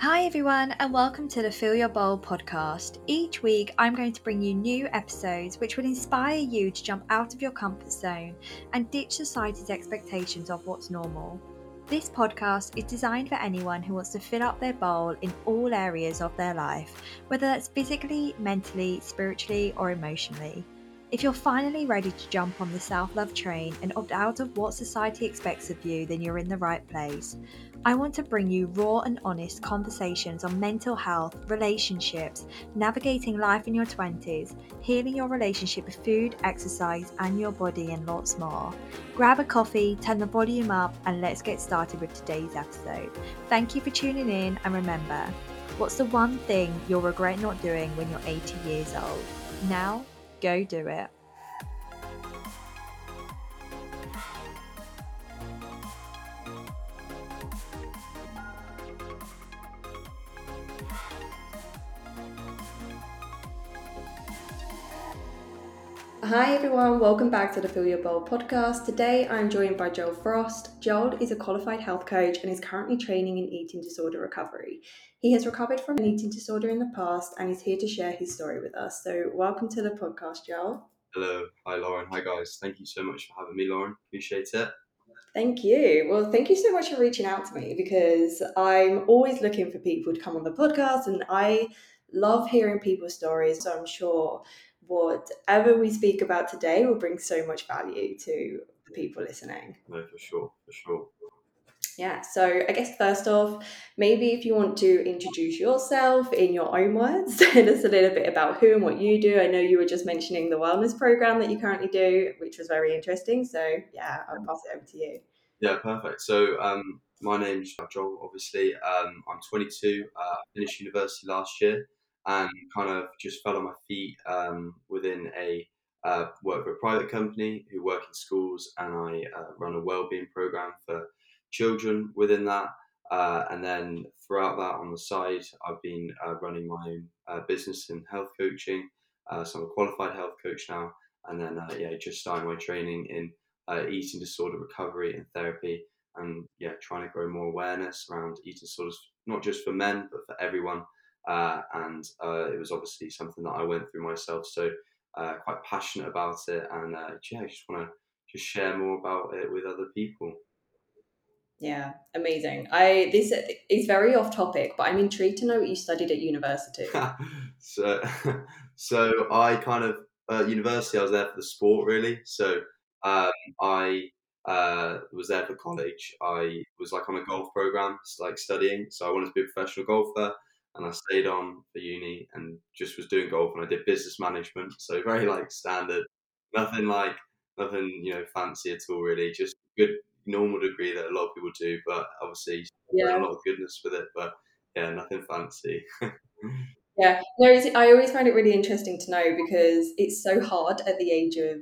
Hi, everyone, and welcome to the Fill Your Bowl podcast. Each week, I'm going to bring you new episodes which will inspire you to jump out of your comfort zone and ditch society's expectations of what's normal. This podcast is designed for anyone who wants to fill up their bowl in all areas of their life, whether that's physically, mentally, spiritually, or emotionally. If you're finally ready to jump on the self love train and opt out of what society expects of you, then you're in the right place. I want to bring you raw and honest conversations on mental health, relationships, navigating life in your 20s, healing your relationship with food, exercise, and your body, and lots more. Grab a coffee, turn the volume up, and let's get started with today's episode. Thank you for tuning in, and remember, what's the one thing you'll regret not doing when you're 80 years old? Now, Go do it. Hi everyone, welcome back to the Fill Your Bowl podcast. Today I'm joined by Joel Frost. Joel is a qualified health coach and is currently training in eating disorder recovery. He has recovered from an eating disorder in the past and is here to share his story with us. So, welcome to the podcast, Joel. Hello. Hi, Lauren. Hi, guys. Thank you so much for having me, Lauren. Appreciate it. Thank you. Well, thank you so much for reaching out to me because I'm always looking for people to come on the podcast and I love hearing people's stories. So, I'm sure whatever we speak about today will bring so much value to the people listening. No, for sure, for sure. Yeah, so I guess first off, maybe if you want to introduce yourself in your own words, tell us a little bit about who and what you do. I know you were just mentioning the wellness program that you currently do, which was very interesting. So yeah, I'll pass it over to you. Yeah, perfect. So um, my name's Joel. Obviously, um, I'm 22. Uh, finished university last year and kind of just fell on my feet um, within a uh, work for a private company who work in schools, and I uh, run a wellbeing program for children within that. Uh, and then throughout that, on the side, I've been uh, running my own uh, business in health coaching. Uh, so I'm a qualified health coach now, and then yeah, just starting my training in eating disorder recovery and therapy, and yeah, trying to grow more awareness around eating disorders, not just for men but for everyone. Uh, and uh, it was obviously something that I went through myself. So uh, quite passionate about it, and uh, yeah, I just want to just share more about it with other people. Yeah, amazing. I this is very off topic, but I'm intrigued to know what you studied at university. so, so I kind of uh, university. I was there for the sport, really. So um, I uh, was there for college. I was like on a golf program, like studying. So I wanted to be a professional golfer and I stayed on for uni and just was doing golf and I did business management. So very like standard, nothing like nothing you know fancy at all really. Just good normal degree that a lot of people do, but obviously yeah. a lot of goodness with it. But yeah, nothing fancy. yeah, no, I always find it really interesting to know because it's so hard at the age of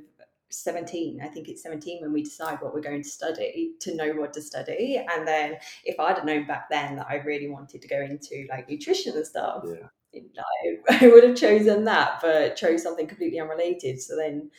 17 i think it's 17 when we decide what we're going to study to know what to study. And then if i'd have known back then that i really wanted to go into like nutrition and stuff yeah. I, I would have chosen that but chose something completely unrelated. So then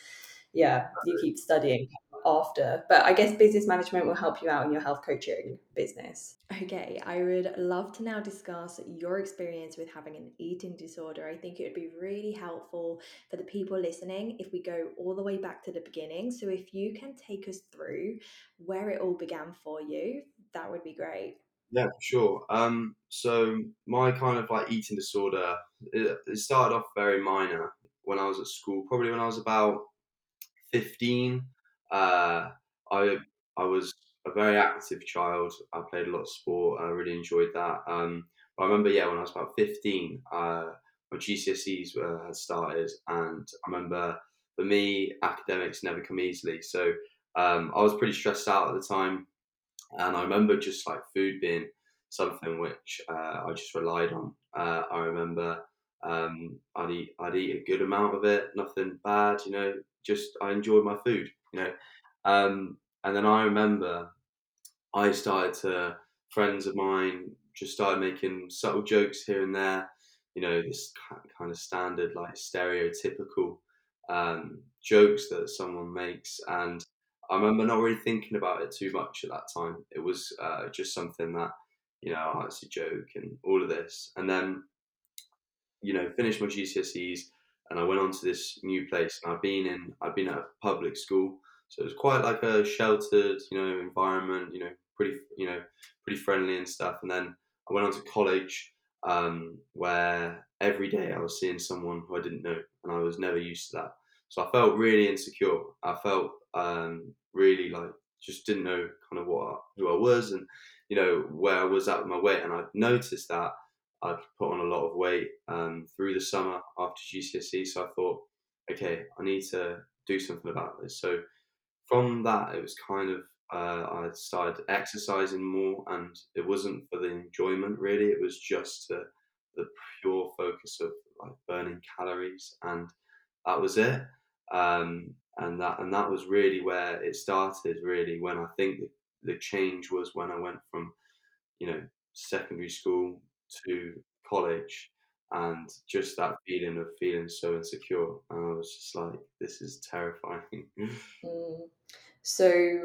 yeah you keep studying after. But I guess business management will help you out in your health coaching business. Okay, I would love to now discuss your experience with having an eating disorder. I think it would be really helpful for the people listening if we go all the way back to the beginning. So if you can take us through where it all began for you, that would be great. Yeah, for sure. Um, so my kind of like eating disorder, it, it started off very minor when I was at school, probably when I was about 15. Uh, I I was a very active child. I played a lot of sport. I really enjoyed that. Um, I remember, yeah, when I was about 15, uh, my GCSEs were, had started, and I remember for me, academics never come easily. So um, I was pretty stressed out at the time, and I remember just like food being something which uh, I just relied on. Uh, I remember um, I'd eat I'd eat a good amount of it, nothing bad, you know. Just I enjoyed my food you know. Um, and then I remember I started to friends of mine just started making subtle jokes here and there, you know, this kind of standard like stereotypical um, jokes that someone makes, and I remember not really thinking about it too much at that time. It was uh, just something that you know, oh, it's a joke and all of this. And then, you know, finished my GCSEs and I went on to this new place. And I've been in, I've been at a public school, so it was quite like a sheltered, you know, environment. You know, pretty, you know, pretty friendly and stuff. And then I went on to college, um, where every day I was seeing someone who I didn't know, and I was never used to that. So I felt really insecure. I felt um, really like just didn't know kind of what who I was and you know where I was at with my weight. And I noticed that I'd put on a lot of weight um, through the summer after GCSE. So I thought, okay, I need to do something about this. So from that, it was kind of uh, I started exercising more, and it wasn't for the enjoyment really. It was just to, the pure focus of like burning calories, and that was it. Um, and that and that was really where it started. Really, when I think the, the change was when I went from, you know, secondary school to college, and just that feeling of feeling so insecure, and I was just like, this is terrifying. Mm. So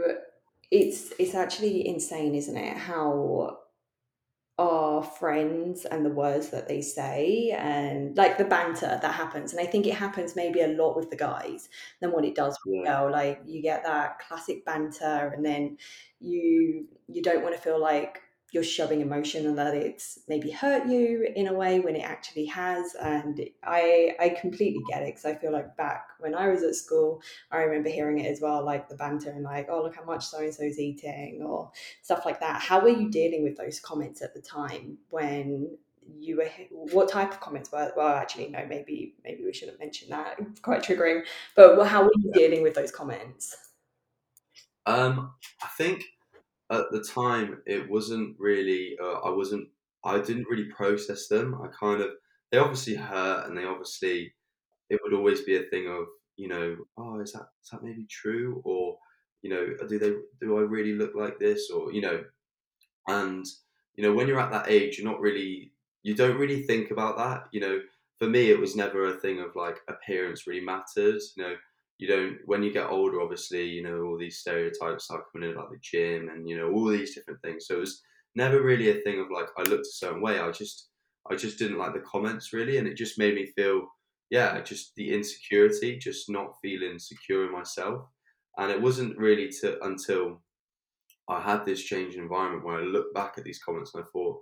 it's it's actually insane, isn't it? How our friends and the words that they say and like the banter that happens and i think it happens maybe a lot with the guys than what it does with yeah. girl like you get that classic banter and then you you don't want to feel like you're shoving emotion and that it's maybe hurt you in a way when it actually has. And i i completely get it because i feel like back when i was at school i remember hearing it as well like the banter and like oh look how much so and so's eating or stuff like that. How were you dealing with those comments at the time when you were what type of comments were well actually no maybe maybe we shouldn't mention that it's quite triggering but how were you dealing with those comments? Um i think at the time it wasn't really uh, i wasn't i didn't really process them. I kind of they obviously hurt and they obviously it would always be a thing of you know oh is that is that maybe true? Or you know do they do i really look like this? Or you know and you know when you're at that age you're not really you don't really think about that. You know for me it was never a thing of like appearance really matters. You know you don't when you get older obviously you know all these stereotypes start coming in about the gym and you know all these different things. So it was never really a thing of like i looked a certain way. I just i just didn't like the comments really and it just made me feel yeah just the insecurity just not feeling secure in myself. And it wasn't really to until i had this change in environment where i looked back at these comments and i thought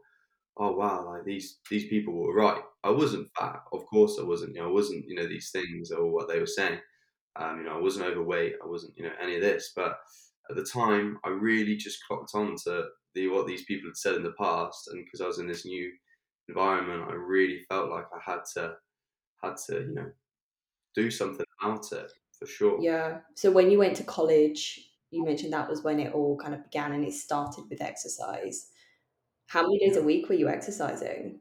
oh wow like these these people were right. I wasn't fat of course i wasn't you know i wasn't you know these things or what they were saying um, you know, I wasn't overweight. I wasn't, you know, any of this. But at the time, I really just clocked on to the what these people had said in the past, and because I was in this new environment, I really felt like I had to had to, you know, do something about it for sure. Yeah. So when you went to college, you mentioned that was when it all kind of began, and it started with exercise. How many days a week were you exercising?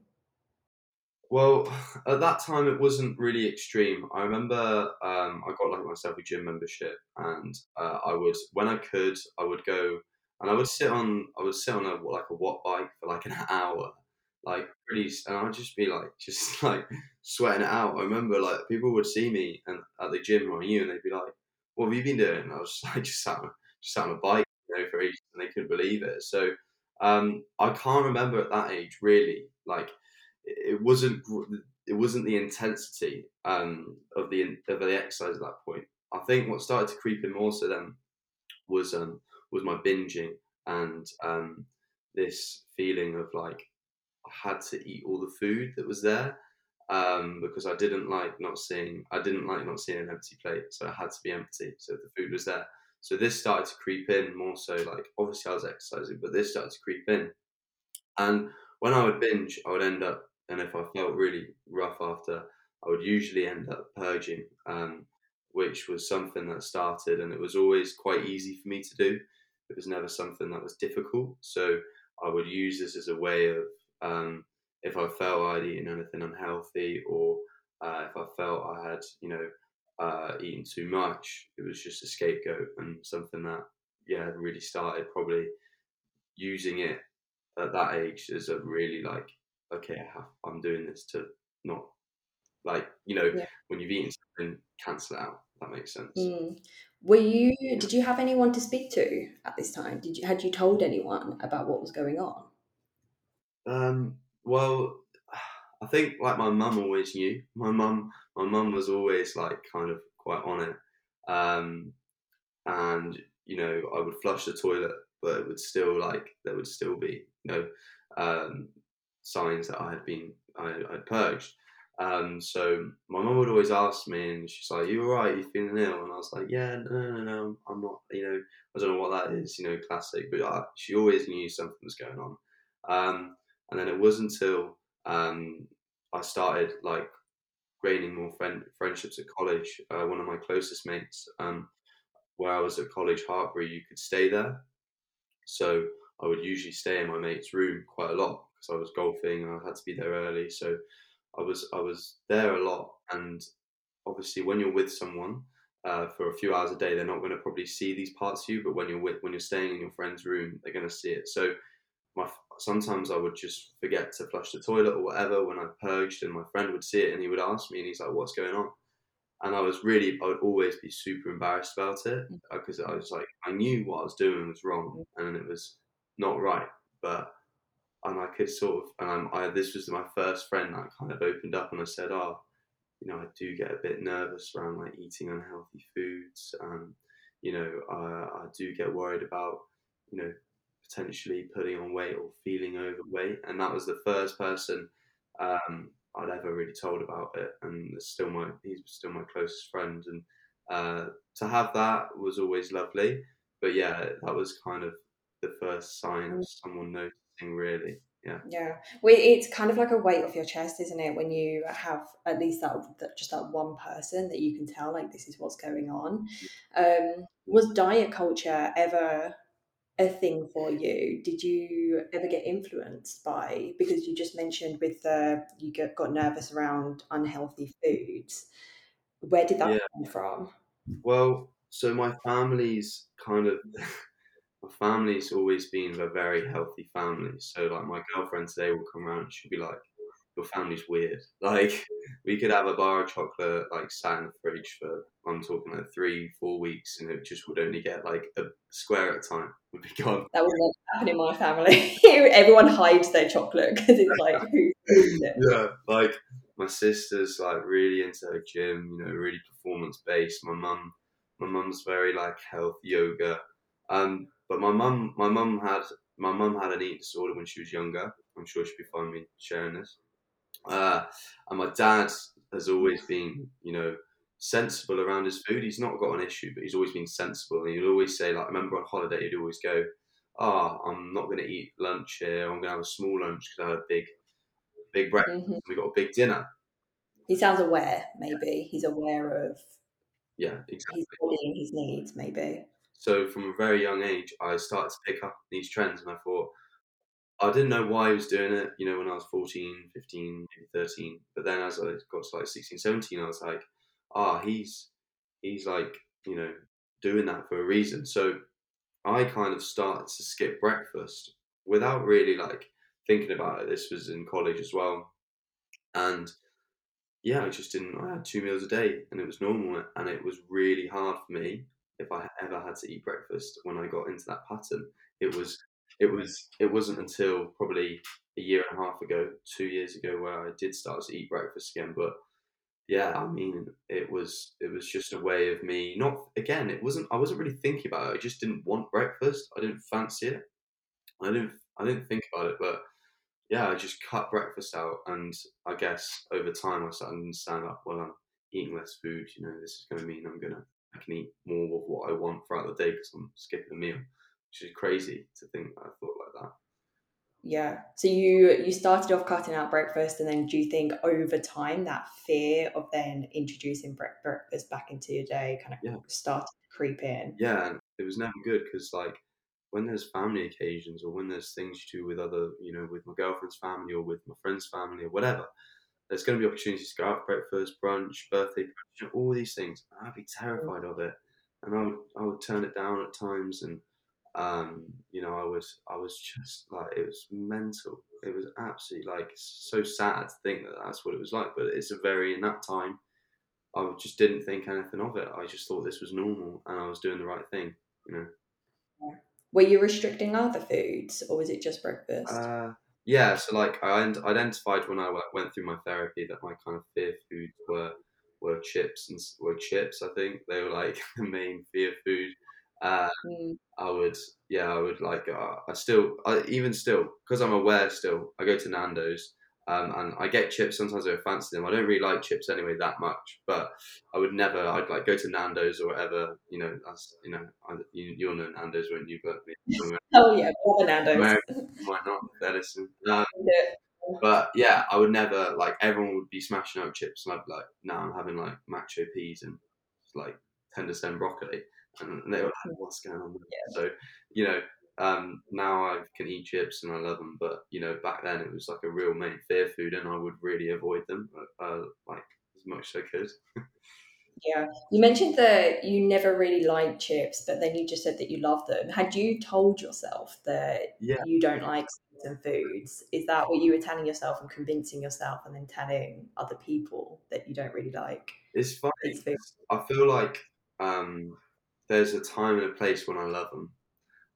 Well, at that time it wasn't really extreme. I remember um, I got like myself a gym membership, and uh, I would when I could I would go and I would sit on I would sit on a like a watt bike for like an hour, like pretty, and I'd just be like just like sweating it out. I remember like people would see me and at the gym or you, and they'd be like, "What have you been doing?" And I was like just sat on, just sat on a bike, you know, for ages, and they couldn't believe it. So um, I can't remember at that age really like it wasn't it wasn't the intensity um, of the of the exercise at that point. I think what started to creep in more so then was um, was my binging and um, this feeling of like I had to eat all the food that was there um, because I didn't like not seeing I didn't like not seeing an empty plate, so it had to be empty. So the food was there. So this started to creep in more so like obviously I was exercising, but this started to creep in. And when I would binge, I would end up and if I felt really rough after, I would usually end up purging, um, which was something that started, and it was always quite easy for me to do. It was never something that was difficult, so I would use this as a way of um, if I felt I'd eaten anything unhealthy, or uh, if I felt I had, you know, uh, eaten too much, it was just a scapegoat and something that, yeah, really started probably using it at that age as a really like okay, I have, I'm doing this to not like you know yeah. when you've eaten something, cancel it out. that makes sense. Mm. Were you? Did you have anyone to speak to at this time? Did you had you told anyone about what was going on? Um, well, I think like my mum always knew. My mum, my mum was always like kind of quite on it. Um, and you know, I would flush the toilet, but it would still like there would still be you know um, signs that I had been I had purged. Um, so my mum would always ask me, and she's like, "You all right? You feeling ill?" And I was like, "Yeah, no, no, no, I'm not. You know, I don't know what that is. You know, classic." But I, she always knew something was going on. Um, and then it wasn't until um, I started like gaining more friend, friendships at college. Uh, one of my closest mates, um, where I was at college, Hartpury, you could stay there. So I would usually stay in my mate's room quite a lot because I was golfing and I had to be there early. So I was I was there a lot, and obviously when you're with someone uh, for a few hours a day, they're not going to probably see these parts of you. But when you're with when you're staying in your friend's room, they're going to see it. So my sometimes I would just forget to flush the toilet or whatever when I purged, and my friend would see it and he would ask me, and he's like, "What's going on?" And I was really, I would always be super embarrassed about it because mm. uh, I was like, I knew what I was doing was wrong mm. and it was not right, but and I could sort of, and I, this was my first friend that kind of opened up and I said, oh, you know, I do get a bit nervous around like eating unhealthy foods. Um, you know, I, I do get worried about, you know, potentially putting on weight or feeling overweight. And that was the first person um, I'd ever really told about it. And still my he's still my closest friend. And uh, to have that was always lovely. But yeah, that was kind of the first sign of mm. someone noticing really. Yeah. Yeah. Well, it's kind of like a weight off your chest, isn't it? When you have at least that, that just that one person that you can tell, like, this is what's going on. Um, was diet culture ever a thing for you? Did you ever get influenced by because you just mentioned with the you get, got nervous around unhealthy foods? Where did that yeah. come from? Well, so my family's kind of my family's always been a very healthy family. So like my girlfriend today will come around and she'll be like, your family's weird. Like we could have a bar of chocolate like sat in the fridge for I'm talking like three, four weeks, and it just would only get like a square at a time would be gone. That would not happen in my family. Everyone hides their chocolate because it's like who's it? Yeah, like my sister's like really into her gym, you know, really performance based. My mum, my mum's very like health yoga. Um, but my mum, my mum had my mum had an eating disorder when she was younger. I'm sure she'd be fine me sharing this. Uh, and my dad has always been, you know, sensible around his food. He's not got an issue, but he's always been sensible. And he'd always say, like, I remember on holiday, he'd always go, "Ah, oh, I'm not going to eat lunch here. I'm going to have a small lunch because I had a big, big breakfast. Mm-hmm. We got a big dinner." He sounds aware. Maybe he's aware of. Yeah, exactly. His body and his needs, maybe. So from a very young age, I started to pick up these trends, and I thought, I didn't know why he was doing it, you know, when I was 14, 15, maybe 13. But then as I got to like 16, 17, I was like, ah, he's, he's like, you know, doing that for a reason. So I kind of started to skip breakfast without really like thinking about it. This was in college as well. And yeah, I just didn't, I had two meals a day and it was normal. And it was really hard for me if I ever had to eat breakfast when I got into that pattern. It was it was it wasn't until probably a year and a half ago, two years ago, where I did start to eat breakfast again. But yeah, I mean, it was it was just a way of me not again. It wasn't I wasn't really thinking about it. I just didn't want breakfast. I didn't fancy it. I didn't I didn't think about it, but yeah, I just cut breakfast out, and I guess over time I started to understand that. Well, I'm eating less food. You know, this is going to mean I'm gonna I can eat more of what I want throughout the day because I'm skipping a meal which is crazy to think I thought like that. Yeah. So you you started off cutting out breakfast, and then do you think over time that fear of then introducing breakfast back into your day kind of yeah. started to creep in? Yeah, it was never good because like when there's family occasions or when there's things you do with other, you know, with my girlfriend's family or with my friend's family or whatever, there's going to be opportunities to go out for breakfast, brunch, birthday, brunch, all these things. I'd be terrified of it, and I would I would turn it down at times and um, you know, I was I was just like it was mental. It was absolutely like so sad to think that that's what it was like. But it's a very in that time, I just didn't think anything of it. I just thought this was normal and I was doing the right thing. You know. Were you restricting other foods, or was it just breakfast? Uh, yeah, so like I identified when I went through my therapy that my kind of fear foods were were chips and were chips. I think they were like the main fear food. Uh, mm. I would, yeah, I would like. Uh, I still, I, even still, because I'm aware still, I go to Nando's um, and I get chips sometimes I fancy them. I don't really like chips anyway that much, but I would never. I'd like go to Nando's or whatever. You know, that's you know, I, you you'll know Nando's when you but oh yeah, all Nando's. Why not? Edison. Um, yeah. But yeah, I would never like. Everyone would be smashing out chips, and I'd be like, "No, I'm having like macho peas and like tender stem broccoli," and they were like, hmm. "What's going on?" Yeah. So you know, um, now I can eat chips and I love them, but you know, back then it was like a real main fear food, and I would really avoid them, uh, like as much as I could. yeah, you mentioned that you never really liked chips, but then you just said that you love them. Had you told yourself that yeah. you don't like certain foods? Is that what you were telling yourself and convincing yourself, and then telling other people that you don't really like? It's funny. I feel like um, there's a time and a place when I love them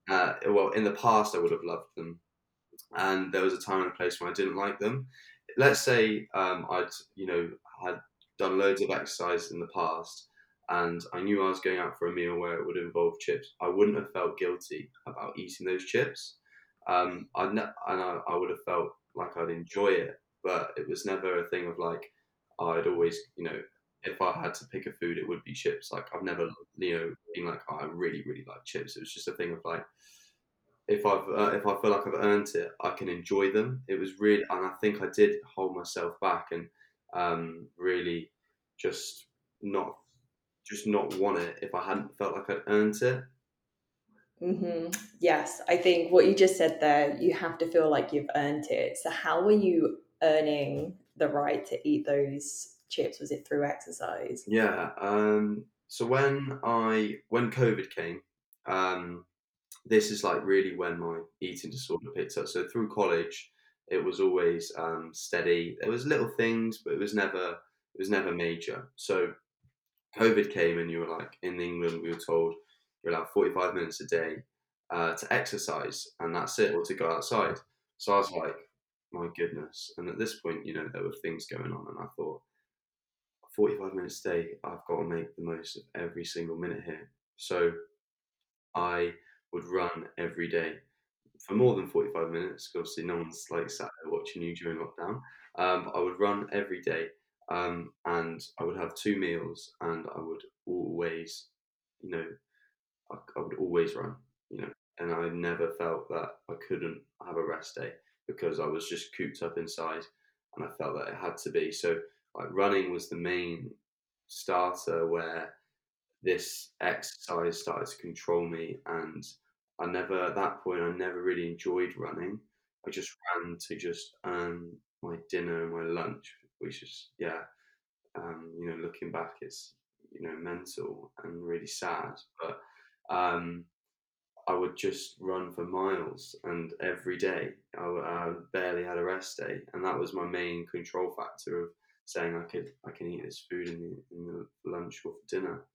uh, well, in the past, I would have loved them, and there was a time and a place when I didn't like them. Let's say um, I'd, you know, had done loads of exercise in the past, and I knew I was going out for a meal where it would involve chips. I wouldn't have felt guilty about eating those chips. Um, I'd ne- and I, I would have felt like I'd enjoy it, but it was never a thing of like I'd always, you know, if I had to pick a food, it would be chips. Like I've never, you know, been like, oh, I really, really like chips. It was just a thing of like, if I've uh, if I feel like I've earned it, I can enjoy them. It was really, and I think I did hold myself back and um, really just not just not want it if I hadn't felt like I'd earned it. Mm-hmm. Yes, I think what you just said there, you have to feel like you've earned it. So how are you earning the right to eat those chips? Was it through exercise? Yeah. Um, so when I when COVID came, um, this is like really when my eating disorder picked up. So through college, it was always um, steady. There was little things, but it was never it was never major. So COVID came, and you were like in England, we were told you're allowed 45 minutes a day uh, to exercise, and that's it, or to go outside. So I was like, my goodness. And at this point, you know, there were things going on, and I thought, 45 minutes a day, I've got to make the most of every single minute here. So I would run every day for more than 45 minutes. Obviously, no one's like sat there watching you during lockdown. Um, but I would run every day um, and I would have two meals and I would always, you know, I, I would always run, you know, and I never felt that I couldn't have a rest day because I was just cooped up inside and I felt that it had to be. So like running was the main starter where this exercise started to control me and I never at that point I never really enjoyed running. I just ran to just earn my dinner and my lunch, which is yeah, um, you know, looking back it's you know mental and really sad. But um, I would just run for miles and every day I, I barely had a rest day, and that was my main control factor of saying I could I can eat this food in the, in the lunch or for dinner.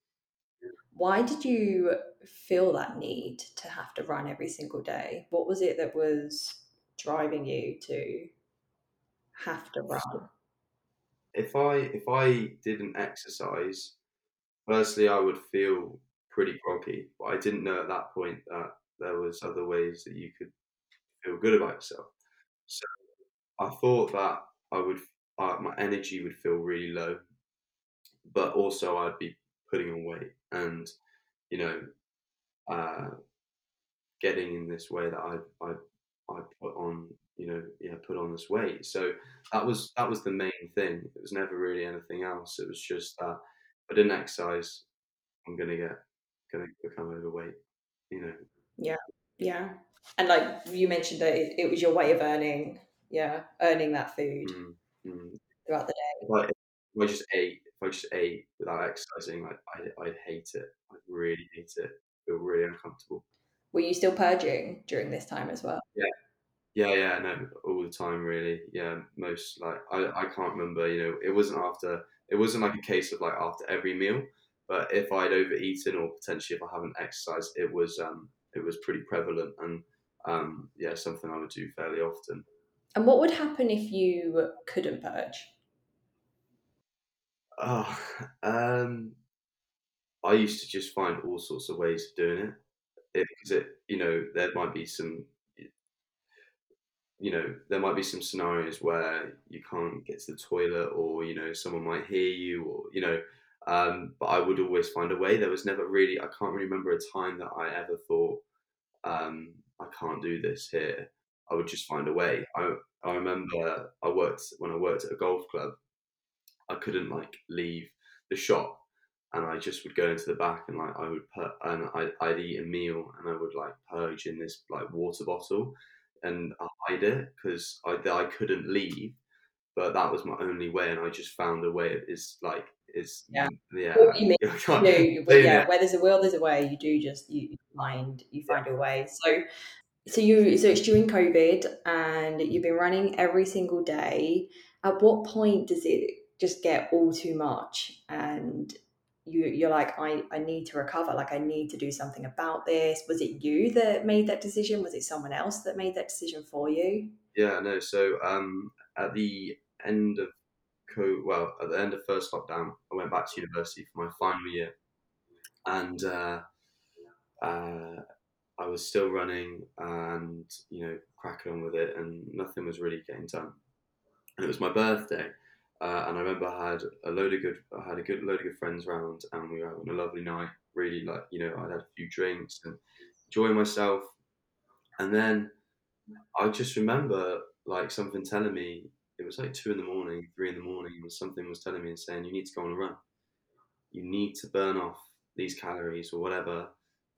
Why did you feel that need to have to run every single day? What was it that was driving you to have to run? If I if I didn't exercise, firstly I would feel pretty groggy, but I didn't know at that point that there was other ways that you could feel good about yourself. So I thought that I would uh, my energy would feel really low, but also I'd be putting on weight and you know uh, getting in this way that I I I put on you know yeah put on this weight. So that was that was the main thing. It was never really anything else. It was just that I didn't exercise. I'm gonna get gonna become overweight. You know. Yeah. Yeah. And like you mentioned that it, it was your way of earning, yeah, earning that food. Mm mm. throughout the day. Like if I just ate, if I just ate without exercising, like I, I'd hate it. I'd really hate it. Feel really uncomfortable. Were you still purging during this time as well? Yeah, yeah, yeah. No, all the time, really. Yeah, most like I, I can't remember. You know, it wasn't after. It wasn't like a case of like after every meal. But if I'd overeaten or potentially if I haven't exercised, it was um it was pretty prevalent and um yeah something I would do fairly often. And what would happen if you couldn't purge? Oh, um, I used to just find all sorts of ways of doing it. Because it, you know, there might be some, you know, there might be some scenarios where you can't get to the toilet, or you know, someone might hear you, or you know, um, but I would always find a way. There was never really, I can't really remember a time that I ever thought, um, I can't do this here. I would just find a way. I I remember I worked when I worked at a golf club. I couldn't like leave the shop, and I just would go into the back and like I would put and I, I'd eat a meal and I would like purge in this like water bottle, and I hide it because I I couldn't leave, but that was my only way, and I just found a way. It's like it's Yeah. yeah. You mean- I can't- No, yeah, where there's a will, there's a way. You do just you you find you find a way. So, so you so it's during COVID, and you've been running every single day. At what point does it just get all too much, and you you're like, I I need to recover. Like I need to do something about this. Was it you that made that decision? Was it someone else that made that decision for you? Yeah, no. So um, at the end of co, well, at the end of first lockdown, I went back to university for my final year, and uh, uh, I was still running and you know cracking on with it, and nothing was really getting done. And it was my birthday, uh, and I remember I had a load of good, I had a good load of good friends around, and we were having a lovely night. Really, like you know, I had a few drinks and enjoying myself, and then I just remember like something telling me it was like two in the morning, three in the morning, and something was telling me and saying you need to go on a run. You need to burn off these calories or whatever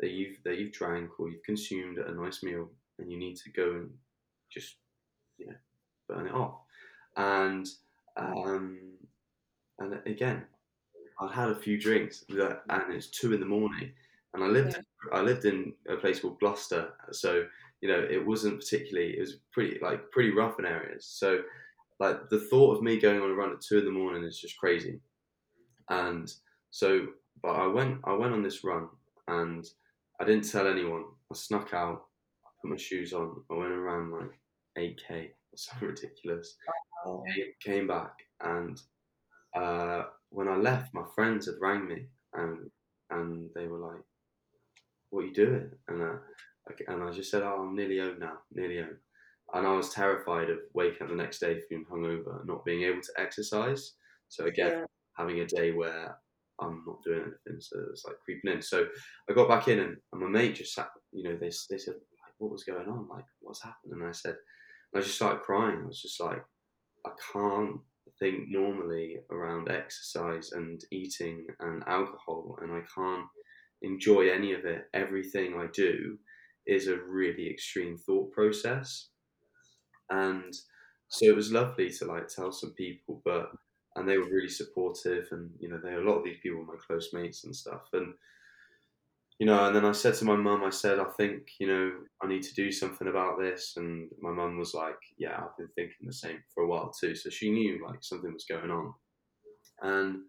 that you've that you've drank or you've consumed at a nice meal, and you need to go and just you know burn it off. And um, and again, I'd had a few drinks, that, and it's two in the morning, and I lived I lived in a place called Gloucester, so you know it wasn't particularly it was pretty like pretty rough in areas. So like the thought of me going on a run at two in the morning is just crazy, and so but I went I went on this run and I didn't tell anyone. I snuck out, I put my shoes on, I went around like eight k or something ridiculous. Came, came back and uh, when I left, my friends had rang me and and they were like, "What are you doing?" And I- and I just said, "Oh, I'm nearly home now, nearly home." And I was terrified of waking up the next day feeling hungover, not being able to exercise. So again, Yeah. having a day where I'm not doing anything, so it's like creeping in. So I got back in, and, and my mate just sat. You know, they they said, like, "What was going on? Like, what's happened?" And I said, and I just started crying. I was just like, I can't think normally around exercise and eating and alcohol, and I can't enjoy any of it. Everything I do is a really extreme thought process, and so it was lovely to like tell some people, but and they were really supportive, and you know, they a lot of these people were my close mates and stuff, and you know, and then I said to my mum, I said, I think, you know, I need to do something about this. And my mum was like, Yeah, I've been thinking the same for a while too. So she knew like something was going on. And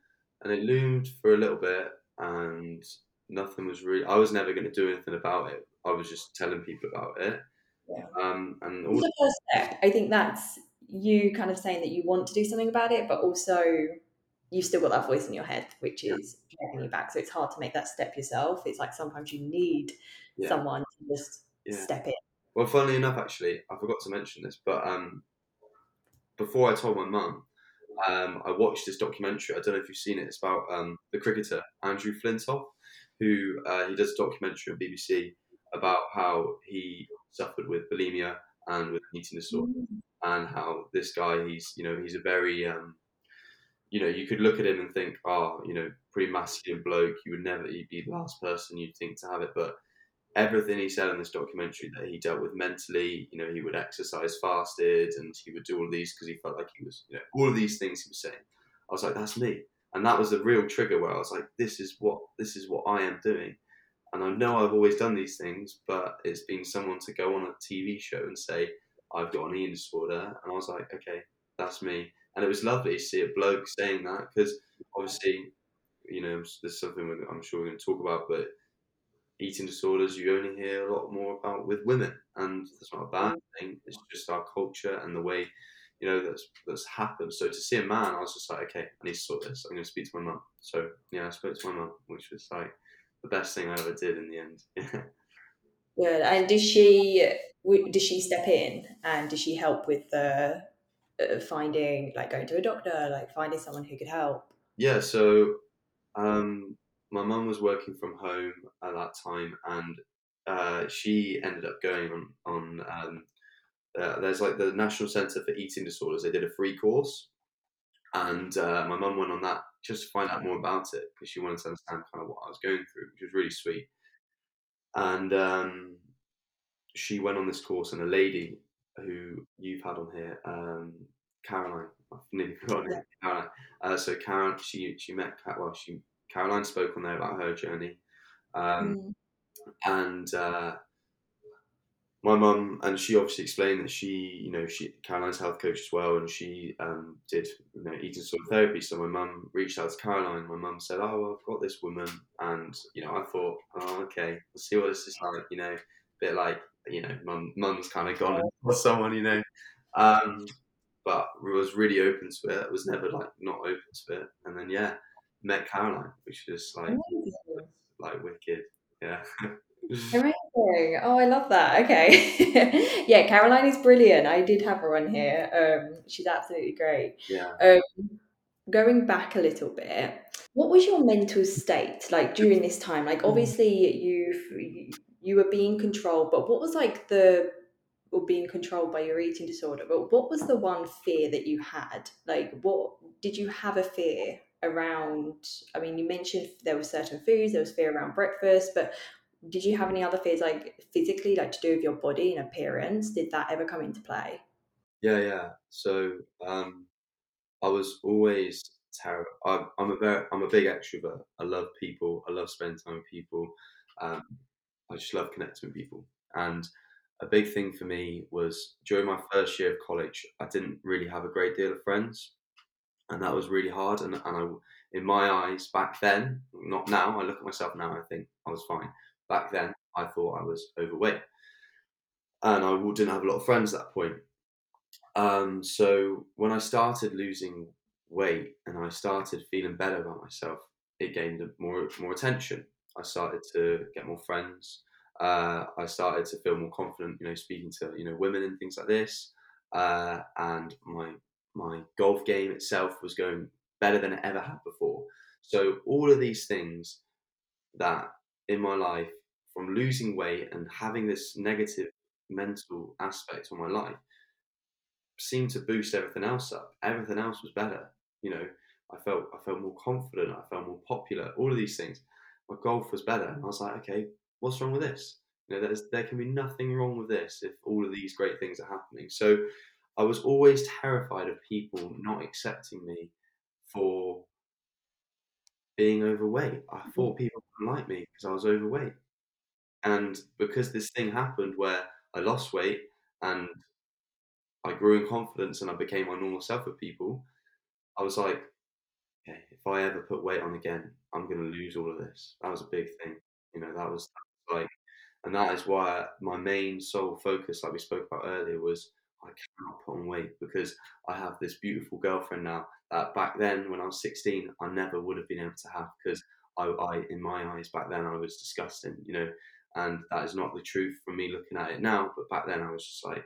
and it loomed for a little bit and nothing was really I was never gonna do anything about it. I was just telling people about it. Yeah. Um and all the first step? I think that's you kind of saying that you want to do something about it, but also you've still got that voice in your head, which is dragging you back. So it's hard to make that step yourself. It's like sometimes you need Yeah. someone to just Yeah. step in. Well, funnily enough, actually, I forgot to mention this, but um, before I told my mum, um, I watched this documentary. I don't know if you've seen it. It's about um, the cricketer Andrew Flintoff, who uh, he does a documentary on BBC about how he suffered with bulimia and with eating disorder, and how this guy, he's you know, he's a very um, you know, you could look at him and think, oh, you know, pretty masculine bloke. You would never, he'd be the last person you'd think to have it, but everything he said in this documentary that he dealt with mentally, you know, he would exercise fasted and he would do all of these because he felt like he was, you know, all of these things he was saying. I was like, that's me. And that was the real trigger where I was like, this is what this is what I am doing. And I know I've always done these things, but it's been someone to go on a TV show and say, I've got an eating disorder. And I was like, okay, that's me. And it was lovely to see a bloke saying that because obviously, you know, there's something I'm sure we're going to talk about, but eating disorders you only hear a lot more about with women, and that's not a bad Mm. thing. It's just our culture and the way you know that's that's happened. So to see a man, I was just like, okay, I need to sort this. I'm going to speak to my mum. So yeah, I spoke to my mum, which was like the best thing I ever did in the end. Yeah. Good. And did she did she step in and did she help with the uh, finding like going to a doctor, like finding someone who could help? yeah. So um, my mum was working from home at that time, and uh, she ended up going on on. Um, uh, there's like the National Centre for Eating Disorders. They did a free course, and uh, my mum went on that just to find out more about it because she wanted to understand kind of what I was going through, which was really sweet. And um, she went on this course, and a lady who you've had on here, um, Caroline, I've nearly forgotten Yeah. Caroline. Uh, so Karen, she she met well, she Caroline spoke on there about her journey, um, Mm. and uh, my mum and she obviously explained that she you know she Caroline's health coach as well and she um, did you know eating disorder therapy. So my mum reached out to Caroline. My mum said oh well, I've got this woman and you know I thought oh okay let's see what this is like you know a bit like you know mum mum's kind of gone for someone you know. Um, but was really open to it. Was never like not open to it. And then yeah met Caroline which was like like wicked. Yeah Amazing. Oh, I love that. Okay. yeah, Caroline is brilliant. I did have her on here. Um, she's absolutely great. yeah Um, going back a little bit, what was your mental state like during this time? Like, obviously, you you were being controlled, but what was like the or being controlled by your eating disorder? But what was the one fear that you had? Like, what did you have a fear around? I mean, you mentioned there were certain foods. There was fear around breakfast, but did you have any other fears, like physically, like to do with your body and appearance? Did that ever come into play? Yeah, yeah. So um, I was always terrible. I'm, a very, I'm a big extrovert. I love people. I love spending time with people. Um, I just love connecting with people. And a big thing for me was during my first year of college, I didn't really have a great deal of friends, and that was really hard. And, and I, in my eyes, back then, not now. I look at myself now. I think I was fine. Back then, I thought I was overweight, and I didn't have a lot of friends at that point. Um, so when I started losing weight and I started feeling better about myself, it gained more more attention. I started to get more friends. Uh, I started to feel more confident, you know, speaking to you know women and things like this. Uh, and my my golf game itself was going better than it ever had before. So all of these things that in my life, from losing weight and having this negative mental aspect on my life, seemed to boost everything else up. Everything else was better. You know, I felt I felt more confident. I felt more popular. All of these things. My golf was better, and I was like, okay, what's wrong with this? You know, there can be nothing wrong with this if all of these great things are happening. So I was always terrified of people not accepting me for being overweight. I mm-hmm. thought people wouldn't like me because I was overweight. And because this thing happened where I lost weight and I grew in confidence and I became my normal self with people, I was like, okay, if I ever put weight on again, I'm going to lose all of this. That was a big thing. You know, that was, that was like, and that is why my main sole focus, like we spoke about earlier, was I cannot put on weight because I have this beautiful girlfriend now that back then when I was 16, I never would have been able to have because I, I, in my eyes, back then I was disgusting, you know, and that is not the truth from me looking at it now. But back then I was just like,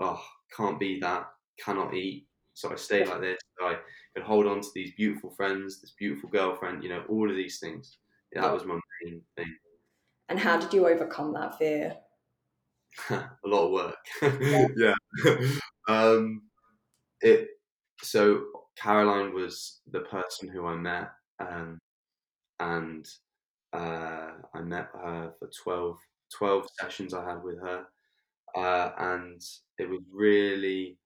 oh, can't be that, cannot eat. So I stayed like this. So I could hold on to these beautiful friends, this beautiful girlfriend, you know, all of these things. Yeah, that was my main thing. And how did you overcome that fear? a lot of work. yeah. um, it. So Caroline was the person who I met, um, and uh, I met her for 12, 12 sessions I had with her, uh, and it was really.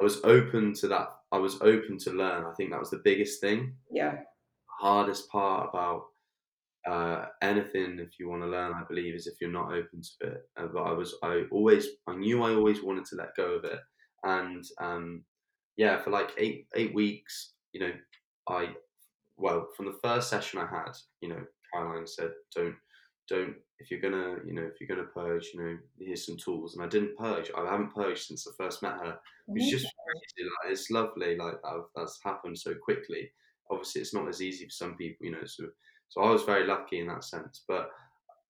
I was open to that. I was open to learn. I think that was the biggest thing. Yeah. Hardest part about uh, anything if you want to learn i believe is if you're not open to it uh, but i was i always i knew i always wanted to let go of it and um yeah for like eight eight weeks you know i well from the first session i had you know caroline said don't don't if you're gonna you know if you're gonna purge, you know, here's some tools. And I didn't purge. I haven't purged since I first met her. It's just crazy. Like it's lovely. Like that, that's happened so quickly. Obviously, it's not as easy for some people, you know. So so I was very lucky in that sense. But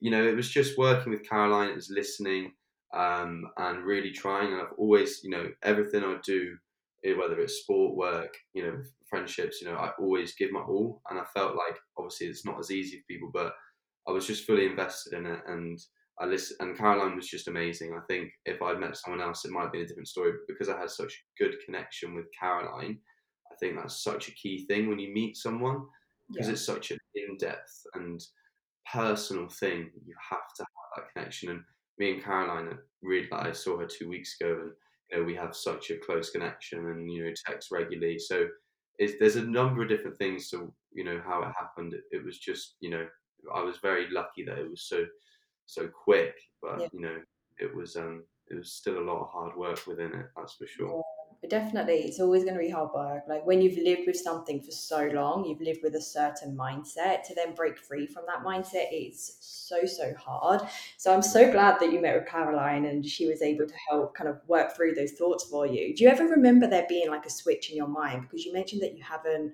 you know, it was just working with Caroline. It was listening um, and really trying. And I've always, you know, everything I do, eh, whether it's sport, work, you know, friendships, you know, I always give my all. And I felt like obviously it's not as easy for people, but I was just fully invested in it. And I listened, and Caroline was just amazing. I think if I'd met someone else, it might be a different story. But because I had such good connection with Caroline, I think that's such a key thing when you meet someone because yeah. it's such an in-depth and personal thing. You have to have that connection. And me and Caroline, really, like, I saw her two weeks ago, and you know we have such a close connection, and you know text regularly. So there's a number of different things to you know how it happened. It, it, was just you know I was very lucky that it was so so quick, but yeah. you know it was um it was still a lot of hard work within it. That's for sure. Yeah definitely it's always going to be hard work. Like when you've lived with something for so long you've lived with a certain mindset to then break free from that mindset it's so so hard. So i'm so glad that you met with caroline and she was able to help kind of work through those thoughts for you. Do you ever remember there being like a switch in your mind? Because you mentioned that you haven't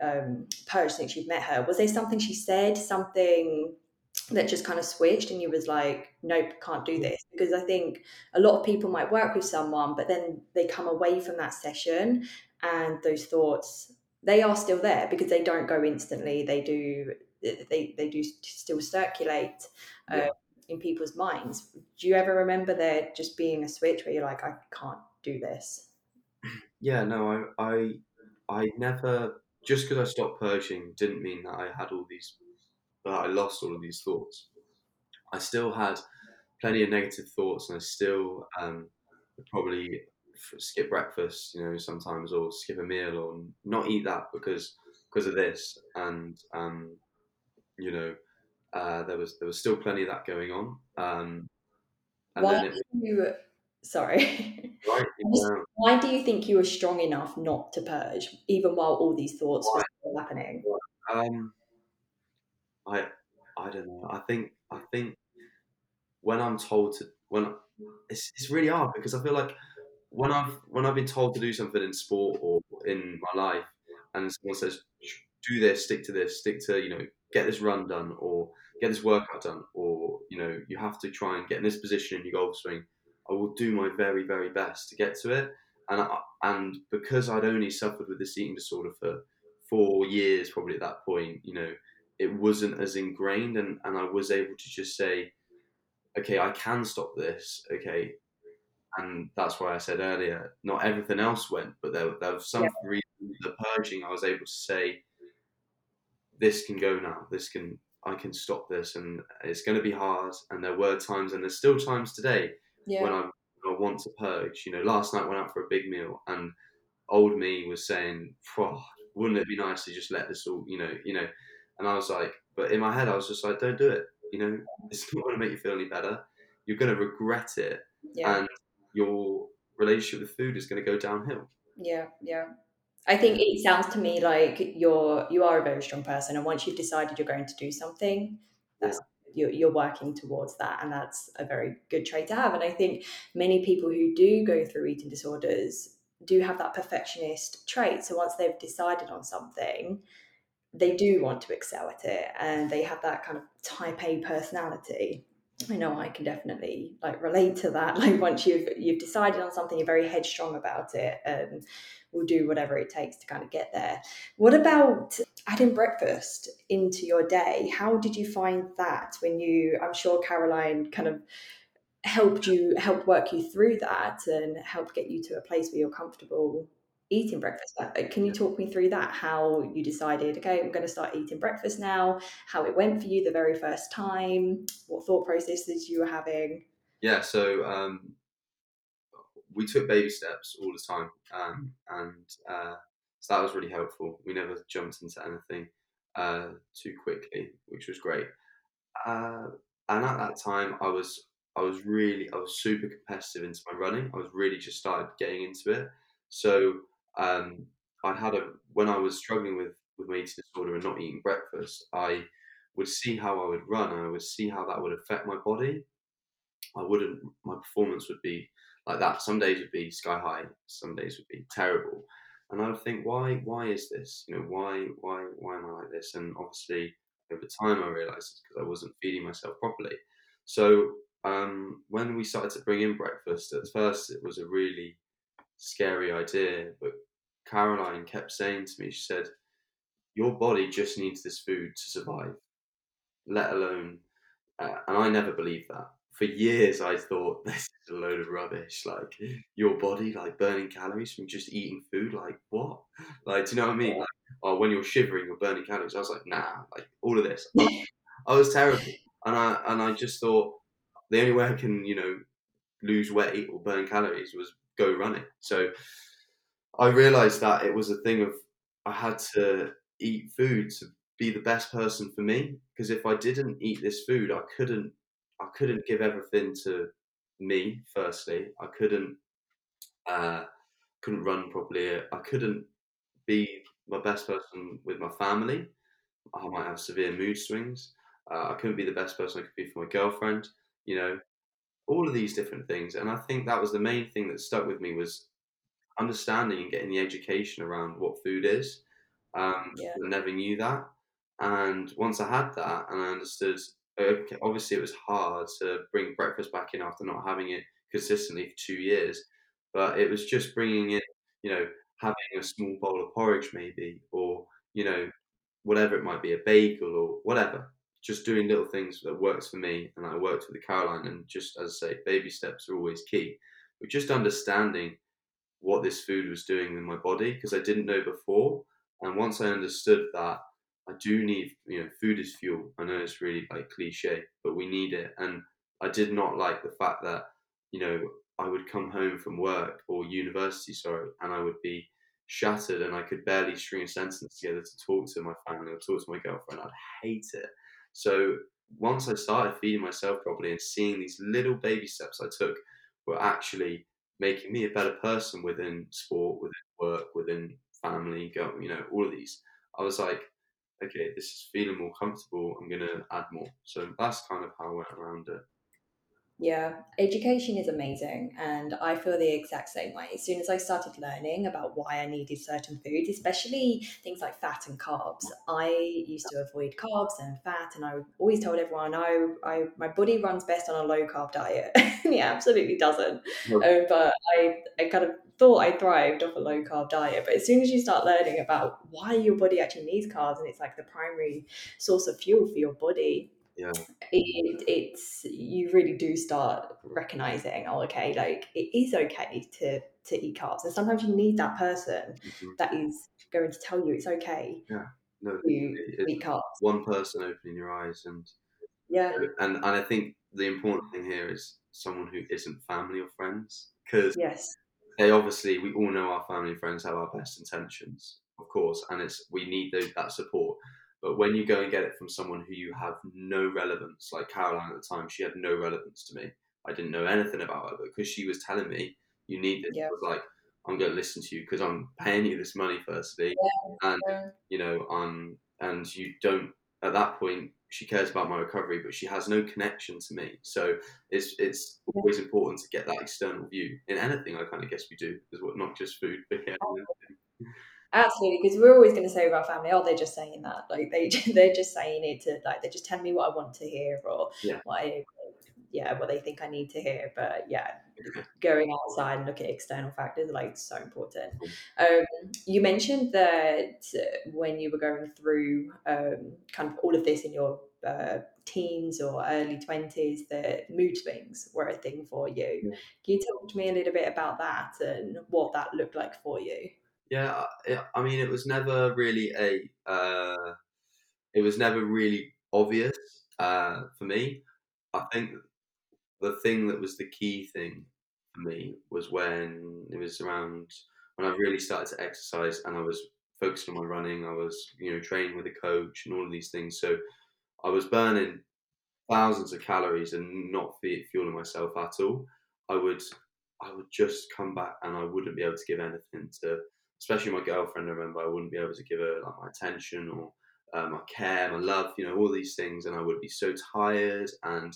um, purged since you've met her. Was there something she said something that just kind of switched and you was like nope can't do this because i think a lot of people might work with someone but then they come away from that session and those thoughts they are still there because they don't go instantly they do they, they do still circulate yeah. Um, in people's minds do you ever remember there just being a switch where you're like i can't do this yeah no i i i never just because i stopped purging didn't mean that i had all these that I lost all of these thoughts. I still had plenty of negative thoughts, and I still um, probably skip breakfast, you know, sometimes, or skip a meal, or not eat that because because of this. And um, you know, uh, there was there was still plenty of that going on. Um, why it, you? Sorry. Right, why do you think you were strong enough not to purge, even while all these thoughts why? were happening? Um, I I don't know. I think I think when I'm told to when it's it's really hard because I feel like when I've when I've been told to do something in sport or in my life, and someone says do this, stick to this, stick to you know get this run done or get this workout done, or you know you have to try and get in this position in your golf swing. I will do my very very best to get to it, and I, and because I'd only suffered with this eating disorder for four years, probably at that point, you know, it wasn't as ingrained and, and I was able to just say, okay, I can stop this. Okay. And that's why I said earlier, not everything else went, but there, there was some yeah. reason, the purging, I was able to say, this can go now. This can, I can stop this. And it's going to be hard. And there were times, and there's still times today yeah. when I, I want to purge. You know, last night I went out for a big meal and old me was saying, wouldn't it be nice to just let this all, you know, you know, and I was like, but in my head, I was just like, don't do it. You know, it's not going to make you feel any better. You're going to regret it. Yeah. And your relationship with food is going to go downhill. Yeah, yeah. I think it sounds to me like you're you are a very strong person, and once you've decided you're going to do something, that's you're, you're working towards that, and that's a very good trait to have. And I think many people who do go through eating disorders do have that perfectionist trait. So once they've decided on something, they do want to excel at it and they have that kind of type A personality. I know I can definitely like relate to that. Like once you've you've decided on something, you're very headstrong about it and will do whatever it takes to kind of get there. What about adding breakfast into your day? How did you find that when you I'm sure Caroline kind of helped you help work you through that and help get you to a place where you're comfortable eating breakfast. Uh, can you talk me through that? How you decided, okay, I'm going to start eating breakfast now, how it went for you the very first time, what thought processes you were having? Yeah, so um, we took baby steps all the time, um, and uh, so that was really helpful. We never jumped into anything uh, too quickly, which was great. Uh, and at that time, I was I was really I was super competitive into my running. I was really just started getting into it. So um, I had a when I was struggling with with my eating disorder and not eating breakfast, I would see how I would run and I would see how that would affect my body, I wouldn't. My performance would be like that. Some days would be sky high. Some days would be terrible. And I would think, why? Why is this? You know, why? Why? Why am I like this? And obviously, over time, I realised it's because I wasn't feeding myself properly. So um, when we started to bring in breakfast, at first it was a really scary idea, but Caroline kept saying to me, she said, "Your body just needs this food to survive, let alone." Uh, and I never believed that. For years, I thought this is a load of rubbish. Like your body, like burning calories from just eating food. Like what? Like, do you know what I mean? Like, oh, when you're shivering, you're burning calories. I was like, nah. Like all of this, I was terrible. And I and I just thought the only way I can, you know, lose weight or burn calories was go running. So I realized that it was a thing of I had to eat food to be the best person for me because if I didn't eat this food, I couldn't I couldn't give everything to me. Firstly, I couldn't uh, couldn't run properly. I couldn't be my best person with my family. I might have severe mood swings. Uh, I couldn't be the best person I could be for my girlfriend. You know, all of these different things. And I think that was the main thing that stuck with me was understanding and getting the education around what food is. Um, Yeah. I never knew that. And once I had that and I understood, okay, obviously it was hard to bring breakfast back in after not having it consistently for two years, but it was just bringing in, you know, having a small bowl of porridge maybe, or, you know, whatever it might be, a bagel or whatever. Just doing little things that works for me, and I worked with the Caroline, and just as I say, baby steps are always key. But just understanding what this food was doing in my body because I didn't know before, and once I understood that I do need, you know, food is fuel. I know it's really like cliche, but we need it. And I did not like the fact that, you know, I would come home from work or university, sorry, and I would be shattered and I could barely string a sentence together to talk to my family or talk to my girlfriend. I'd hate it. So once I started feeding myself properly and seeing these little baby steps I took were actually making me a better person within sport, within work, within family, go, you know, all of these. I was like, okay, this is feeling more comfortable. I'm going to add more. So that's kind of how I went around it. Yeah, education is amazing, and I feel the exact same way. As soon as I started learning about why I needed certain foods, especially things like fat and carbs, I used to avoid carbs and fat, and I always told everyone, I, I my body runs best on a low carb diet. and it absolutely doesn't. Um, but I, I kind of thought I thrived off a low carb diet. But as soon as you start learning about why your body actually needs carbs, and it's like the primary source of fuel for your body, Yeah. it, it's you really do start recognizing oh okay like it is okay to to eat carbs and sometimes you need that person Mhm. that is going to tell you it's okay No, to it's eat carbs one person opening your eyes and yeah and and I think the important thing here is someone who isn't family or friends because yes they obviously we all know our family and friends have our best intentions, of course, and it's we need those, that support. But when you go and get it from someone who you have no relevance, like Caroline at the time, she had no relevance to me. I didn't know anything about her, but because she was telling me you need this, Yeah. I was like, I'm going to listen to you because I'm paying you this money firstly, and you know, um, and you don't. At that point, she cares about my recovery, but she has no connection to me. So it's it's always important to get that external view in anything. I kind of guess we do as well, not just food, but yeah. Absolutely because we're always going to say with our family oh they're just saying that like they they're just saying it to like they're just telling me what i want to hear or Yeah. what i yeah what they think i need to hear but yeah going outside and look at external factors like so important. Um, you mentioned that when you were going through um, kind of all of this in your uh, teens or early 20s that mood swings were a thing for you. Yeah. can you talk to me a little bit about that and what that looked like for you Yeah, I- I mean, it was never really a. Uh, it was never really obvious uh, for me. I think the thing that was the key thing for me was when it was around when I really started to exercise and I was focused on my running. I was, you know, training with a coach and all of these things. So I was burning thousands of calories and not fueling myself at all. I would, I would just come back and I wouldn't be able to give anything to, especially my girlfriend. I remember I wouldn't be able to give her like my attention or uh, my care, my love, you know, all these things, and I would be so tired and.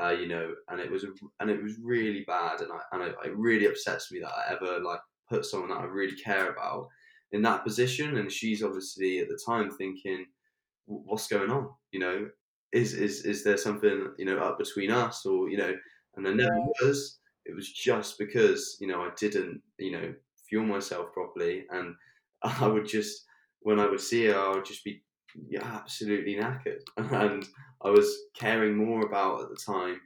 Uh, you know, and it was and it was really bad, and I and it, it really upsets me that I ever like put someone that I really care about in that position, and she's obviously at the time thinking, "What's going on?" You know, is is is there something you know up between us, or you know, and there never was. It was just because you know I didn't you know fuel myself properly, and I would just when I would see her, I would just be absolutely knackered, and I was caring more about at the time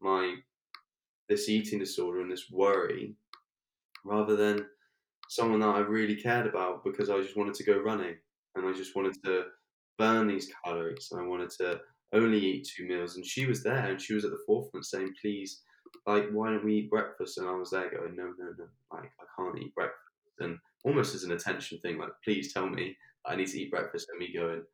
my this eating disorder and this worry rather than someone that I really cared about because I just wanted to go running and I just wanted to burn these calories and I wanted to only eat two meals. And she was there and she was at the forefront saying please like why don't we eat breakfast and I was there going no no no like I can't eat breakfast and almost as an attention thing like please tell me I need to eat breakfast and me going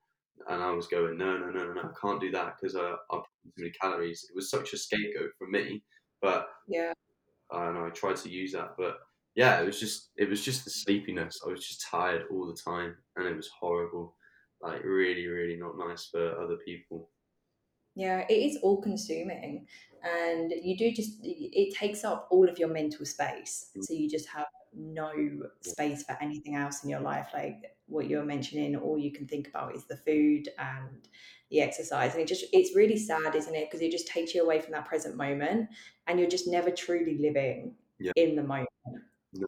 and I was going no no no no no I can't do that because I, uh, I've too many calories it was such a scapegoat for me but yeah I know I tried to use that but yeah, it was just it was just the sleepiness. I was just tired all the time, and it was horrible. Like really, really not nice for other people. Yeah, it is all consuming, and you do just it takes up all of your mental space. Mm. So you just have no space for anything else in your life. Like what you're mentioning, all you can think about is the food and the exercise, and it just it's really sad, isn't it? Because it just takes you away from that present moment, and you're just never truly living yeah. in the moment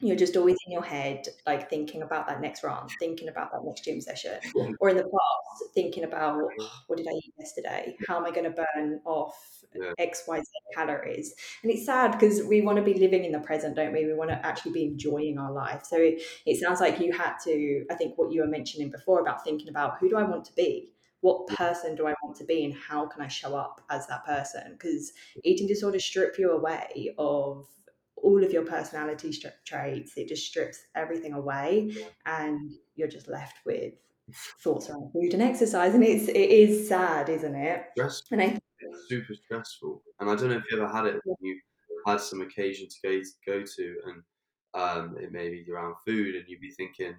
you're just always in your head like thinking about that next run thinking about that next gym session or in the past thinking about what did i eat yesterday? How am i going to burn off yeah. xyz calories? And it's sad because we want to be living in the present don't we? We want to actually be enjoying our life. So it, it sounds like you had to i think what you were mentioning before about thinking about who do i want to be? What person do I want to be and how can I show up as that person? Because eating disorders strip you away of all of your personality traits. It just strips everything away, and you're just left with thoughts around food and exercise. And it's it is sad, isn't it? Stressful. And I think it's super stressful. And I don't know if you ever had it when you had some occasion to go go to, and um, it may be around food, and you'd be thinking,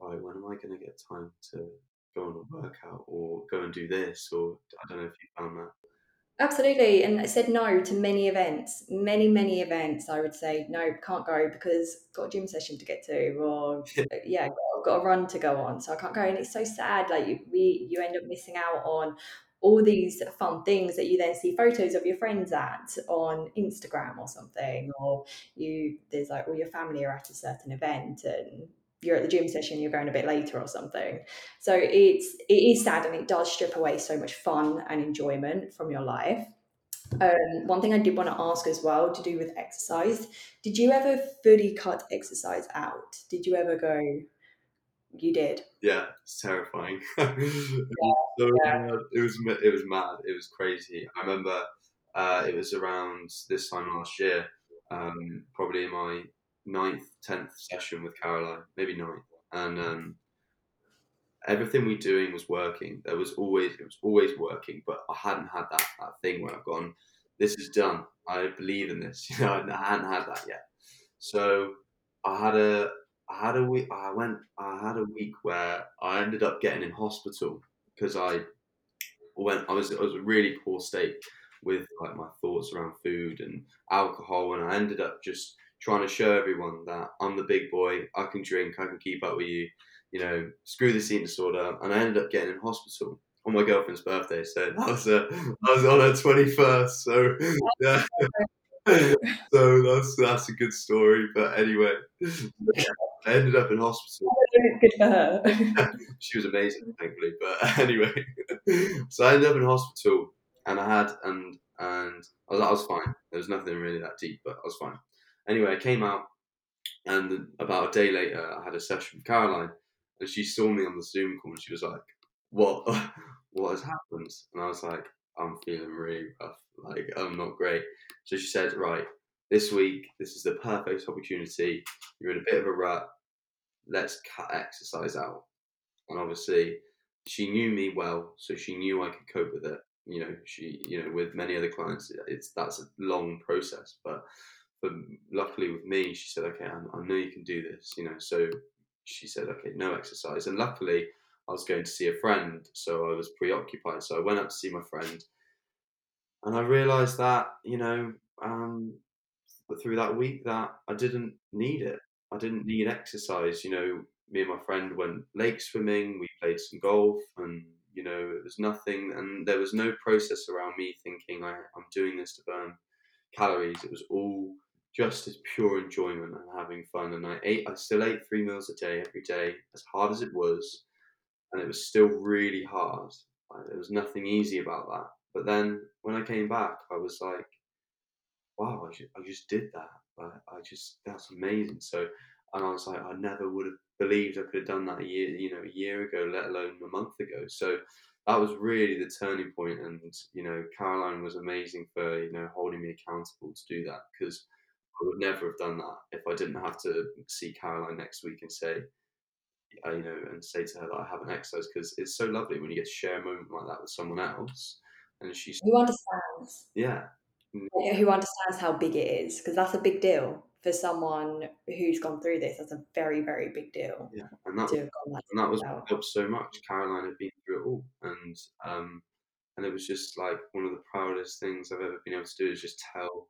right, when am I going to get time to go on a workout or go and do this? Or I don't know if you found that. Absolutely. And I said no to many events, many, many events. I would say, no, can't go because got a gym session to get to, or uh, yeah, got, got a run to go on. So I can't go. And it's so sad. Like you, we, you end up missing out on all these fun things that you then see photos of your friends at on Instagram or something, or you, there's like all your family are at a certain event and you're at the gym session you're going a bit later or something. So it's it is sad and it does strip away so much fun and enjoyment from your life. Um, one thing I did want to ask as well to do with exercise did you ever fully cut exercise out? Did you ever go you did yeah it's terrifying. Yeah, so, yeah. it was it was mad it was crazy. I remember uh, it was around this time last year um, probably in my ninth, tenth session with Caroline, maybe ninth, and um, everything we doing was working. There was always it was always working, but I hadn't had that that thing where I've gone, this is done. I believe in this. You know, I hadn't had that yet. So I had a I had a week. I went. I had a week where I ended up getting in hospital because I went. I was. I was a really poor state with like my thoughts around food and alcohol, and I ended up just trying to show everyone that I'm the big boy, I can drink, I can keep up with you, you know, screw this eating disorder. And I ended up getting in hospital on my girlfriend's birthday. So that was, I was on her 21st. So, yeah. so that's that's a good story. But anyway, I ended up in hospital. Good for her. she was amazing, thankfully. But anyway, so I ended up in hospital, and I had and and I was I was fine. There was nothing really that deep, but I was fine. Anyway, I came out, and about a day later, I had a session with Caroline, and she saw me on the Zoom call, and she was like, "What? what has happened?" And I was like, "I'm feeling really rough. Like, I'm not great." So she said, "Right, this week, this is the perfect opportunity. You're in a bit of a rut. Let's cut exercise out." And obviously, she knew me well, so she knew I could cope with it. You know, she, you know, with many other clients, it's that's a long process, but but luckily with me, she said, okay, I, I know you can do this, you know. So she said, okay, no exercise. And luckily, I was going to see a friend, so I was preoccupied. So I went up to see my friend, and I realised that you know um, through that week that I didn't need it. I didn't need exercise. You know, me and my friend went lake swimming. We played some golf, and you know, it was nothing. And there was no process around me thinking I, I'm doing this to burn calories. It was all just as pure enjoyment and having fun. And I ate. I still ate three meals a day every day, as hard as it was, and it was still really hard. There was nothing easy about that. But then when I came back, I was like, wow, I just, I just did that. I, I just, that's amazing. So, and I was like, I never would have believed I could have done that a year, you know, a year ago, let alone a month ago. So that was really the turning point. And, you know, Caroline was amazing for, you know, holding me accountable to do that because I would never have done that if I didn't have to see Caroline next week and say, uh, you know, and say to her that I haven't exercised because it's so lovely when you get to share a moment like that with someone else. And she's who understands. Yeah, who understands how big it is because that's a big deal for someone who's gone through this. That's a very, very big deal. Yeah, and that, was, that and that was helped so much. Caroline had been through it all, and um, and it was just like one of the proudest things I've ever been able to do is just tell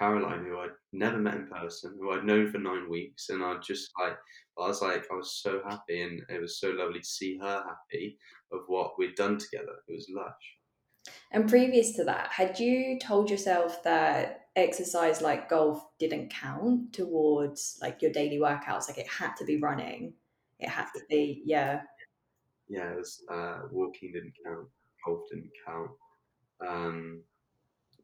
Caroline, who I'd never met in person, who I'd known for nine weeks, and I just like I was like I was so happy, and it was so lovely to see her happy of what we'd done together. It was lush. And previous to that, had you told yourself that exercise like golf didn't count towards like your daily workouts? Like it had to be running. It had to be, yeah. Yeah, it was uh, walking didn't count, golf didn't count. Um,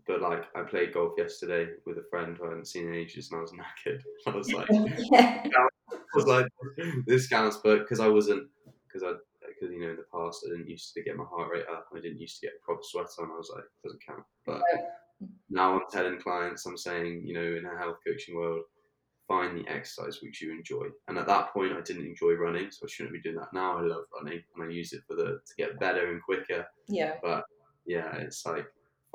but like I played golf yesterday with a friend who I hadn't seen in ages, and I was knackered. I was like, yeah. I was like, this counts, but because I wasn't, because I because you know in the past I didn't used to get my heart rate up. I didn't used to get a proper sweat on. I was like, doesn't count. But now I'm telling clients, I'm saying, you know, in a health coaching world, find the exercise which you enjoy. And at that point, I didn't enjoy running, so I shouldn't be doing that. Now I love running, and I use it for the to get better and quicker. Yeah. But yeah, it's like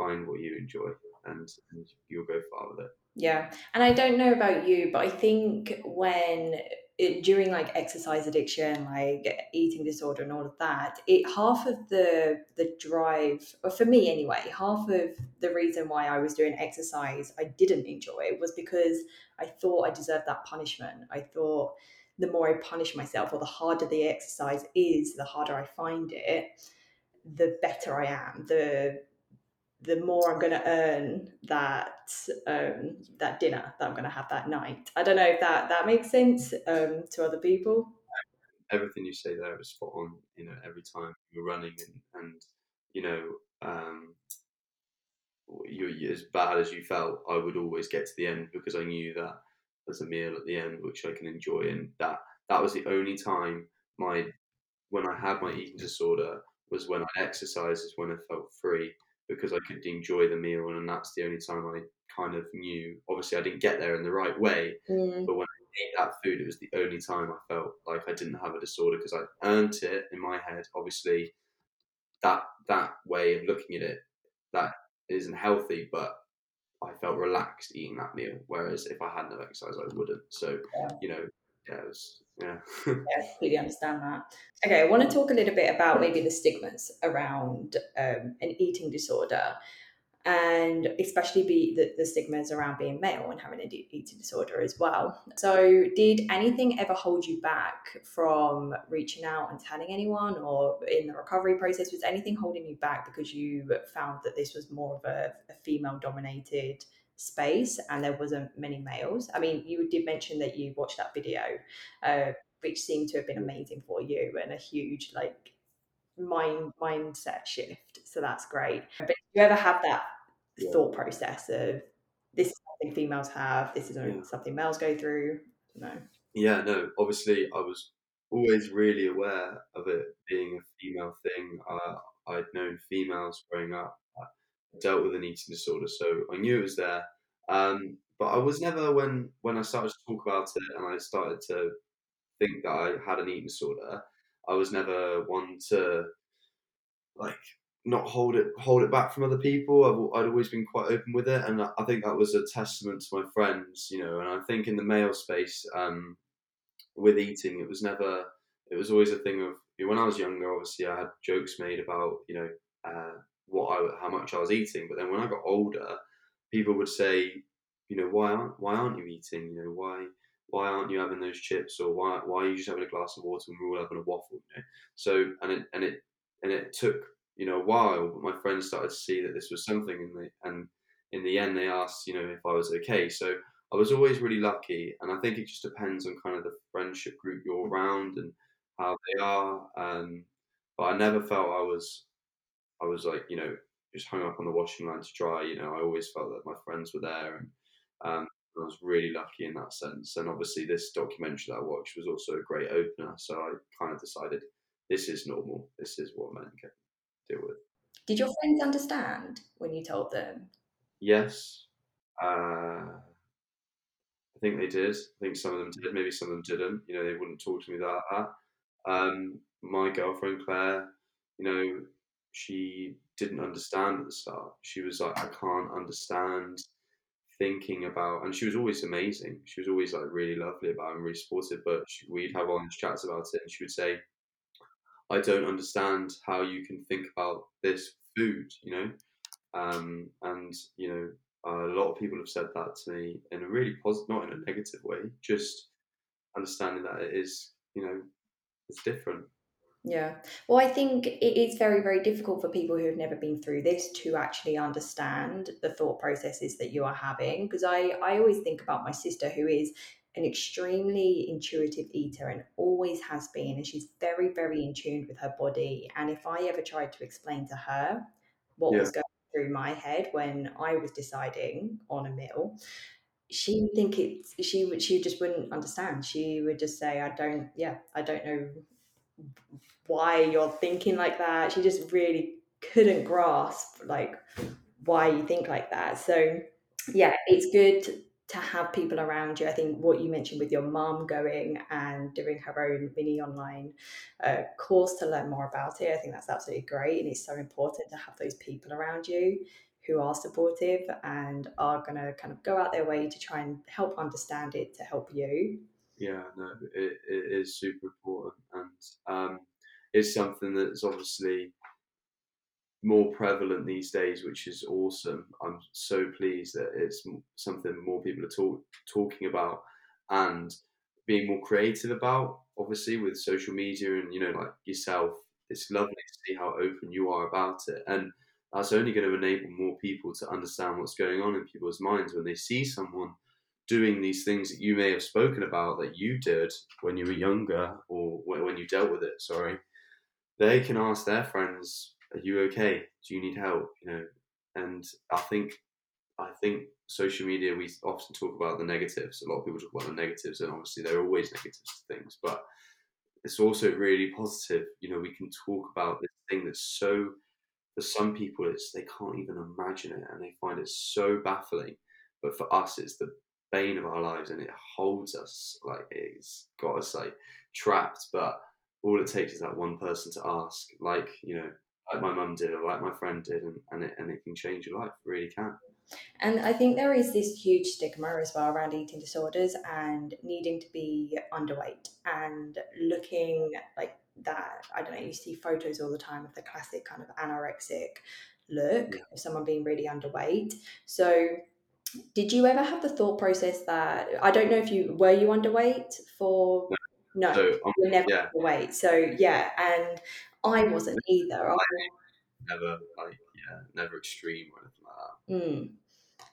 find what you enjoy, and, and you'll go far with it. Yeah, and I don't know about you, but I think when it, during like exercise addiction, like eating disorder and all of that, it half of the the drive, or for me anyway, half of the reason why I was doing exercise I didn't enjoy was because I thought I deserved that punishment. I thought the more I punish myself, or the harder the exercise is, the harder I find it, the better I am. The the more I'm going to earn that um, that dinner that I'm going to have that night. I don't know if that that makes sense um, to other people. Everything you say there is spot on. You know, every time you're running and, and you know, um, you're as bad as you felt, I would always get to the end because I knew that there's a meal at the end which I can enjoy, and that that was the only time my when I had my eating disorder was when I exercised, is when I felt free because I could enjoy the meal, and that's the only time I kind of knew. Obviously, I didn't get there in the right way, mm. but when I ate that food, it was the only time I felt like I didn't have a disorder because I earned it in my head. Obviously, that that way of looking at it, that isn't healthy, but I felt relaxed eating that meal. Whereas if I hadn't have exercise, I wouldn't. So yeah. you know, yeah, it was yeah. yeah, completely understand that. Okay, I want to talk a little bit about maybe the stigmas around um, an eating disorder, and especially be the, the stigmas around being male and having an eating disorder as well. So, did anything ever hold you back from reaching out and telling anyone, or in the recovery process, was anything holding you back because you found that this was more of a, a female dominated? Space and there wasn't many males. I mean, you did mention that you watched that video, uh, which seemed to have been amazing for you and a huge like mind mindset shift. So that's great. But do you ever have that yeah. thought process of this is something females have, this is yeah. something males go through? No. Yeah, no. Obviously, I was always really aware of it being a female thing. Uh, I'd known females growing up dealt with an eating disorder, so I knew it was there. Um, but I was never when when I started to talk about it and I started to think that I had an eating disorder. I was never one to like not hold it hold it back from other people. I've, I'd always been quite open with it, and I think that was a testament to my friends, you know. And I think in the male space, um, with eating, it was never. It was always a thing of when I was younger, obviously I had jokes made about you know uh, what I how much I was eating, but then when I got older, people would say, you know, why aren't why aren't you eating? You know, why why aren't you having those chips or why why are you just having a glass of water and we're all having a waffle? You know? So and it and it and it took you know a while, but my friends started to see that this was something, and they, and in the end they asked you know if I was okay. So I was always really lucky, and I think it just depends on kind of the friendship group you're around and how they are. Um, but I never felt I was I was like you know just hung up on the washing line to dry. You know, I always felt that my friends were there, and um, I was really lucky in that sense. And obviously, this documentary that I watched was also a great opener. So I kind of decided this is normal. This is what men can deal with. Did your friends understand when you told them? Yes. Uh, I think they did. I think some of them did. Maybe some of them didn't. You know, they wouldn't talk to me like that. Um, my girlfriend Claire, you know, she didn't understand at the start. She was like, I can't understand thinking about, and she was always amazing. She was always like really lovely about and really supportive. But she, we'd have honest chats about it, and she would say, I don't understand how you can think about this food, you know. Um, and you know, a lot of people have said that to me in a really positive, not in a negative way, just understanding that it is, you know, it's different. Yeah. Well, I think it is very, very difficult for people who have never been through this to actually understand the thought processes that you are having. Because I, I always think about my sister, who is an extremely intuitive eater and always has been. And she's very, very in tune with her body. And if I ever tried to explain to her what Yeah. was going through my head when I was deciding on a meal, she would think it's she would she just wouldn't understand. She would just say, I don't yeah, I don't know why you're thinking like that. She just really couldn't grasp like why you think like that. So yeah, it's good to have people around you. I think what you mentioned with your mum going and doing her own mini online uh, course to learn more about it, I think that's absolutely great. And it's so important to have those people around you who are supportive and are going to kind of go out their way to try and help understand it to help you. Yeah, no, it, it is super important, and um, it's something that's obviously more prevalent these days, which is awesome. I'm so pleased that it's something more people are talk, talking about and being more creative about. Obviously, with social media and you know, like yourself, it's lovely to see how open you are about it, and that's only going to enable more people to understand what's going on in people's minds when they see someone doing these things that you may have spoken about that you did when you were younger or when you dealt with it. Sorry, they can ask their friends are you okay? Do you need help? You know, and I think I think social media we often talk about the negatives. A lot of people talk about the negatives, and obviously there are always negatives to things, but it's also really positive. You know, we can talk about this thing that's so for some people it's they can't even imagine it and they find it so baffling. But for us, it's the bane of our lives, and it holds us like it's got us like trapped. But all it takes is that one person to ask, like you know, like my mum did or like my friend did and, and, it, and it can change your life, it really can. And I think there is this huge stigma as well around eating disorders and needing to be underweight and looking like that. I don't know, you see photos all the time of the classic kind of anorexic look Yeah. of someone being really underweight. So, did you ever have the thought process that I don't know if you were you underweight for no, So um, you're never yeah, overweight. So yeah, and I wasn't either. I, never like yeah, never extreme or anything like that. mm.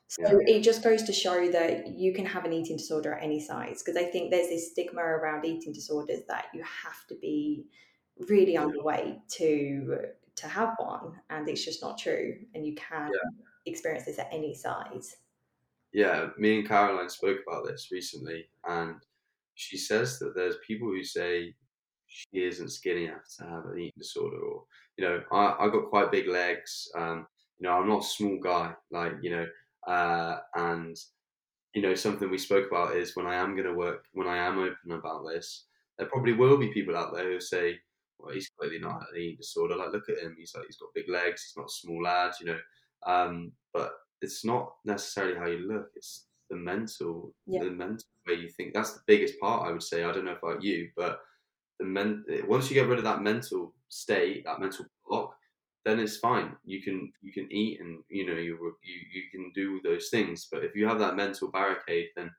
So it just goes to show that you can have an eating disorder at any size. Because I think there's this stigma around eating disorders that you have to be really Yeah. underweight to to have one, and it's just not true. And you can experience this at any size. Yeah, me and Caroline spoke about this recently, and she says that there's people who say she isn't skinny enough to have an eating disorder, or you know, I I got quite big legs. Um, you know, I'm not a small guy, like you know, uh, and you know, something we spoke about is when I am going to work, when I am open about this, there probably will be people out there who say, well, he's clearly not an eating disorder. Like, look at him. He's like, he's got big legs. He's not a small lad, you know. Um, but it's not necessarily how you look. It's the mental, Yeah. the mental way you think. That's the biggest part, I would say. I don't know about you, but the men once you get rid of that mental state, that mental block, then it's fine. You can you can eat and you know you you you can do those things. But if you have that mental barricade, then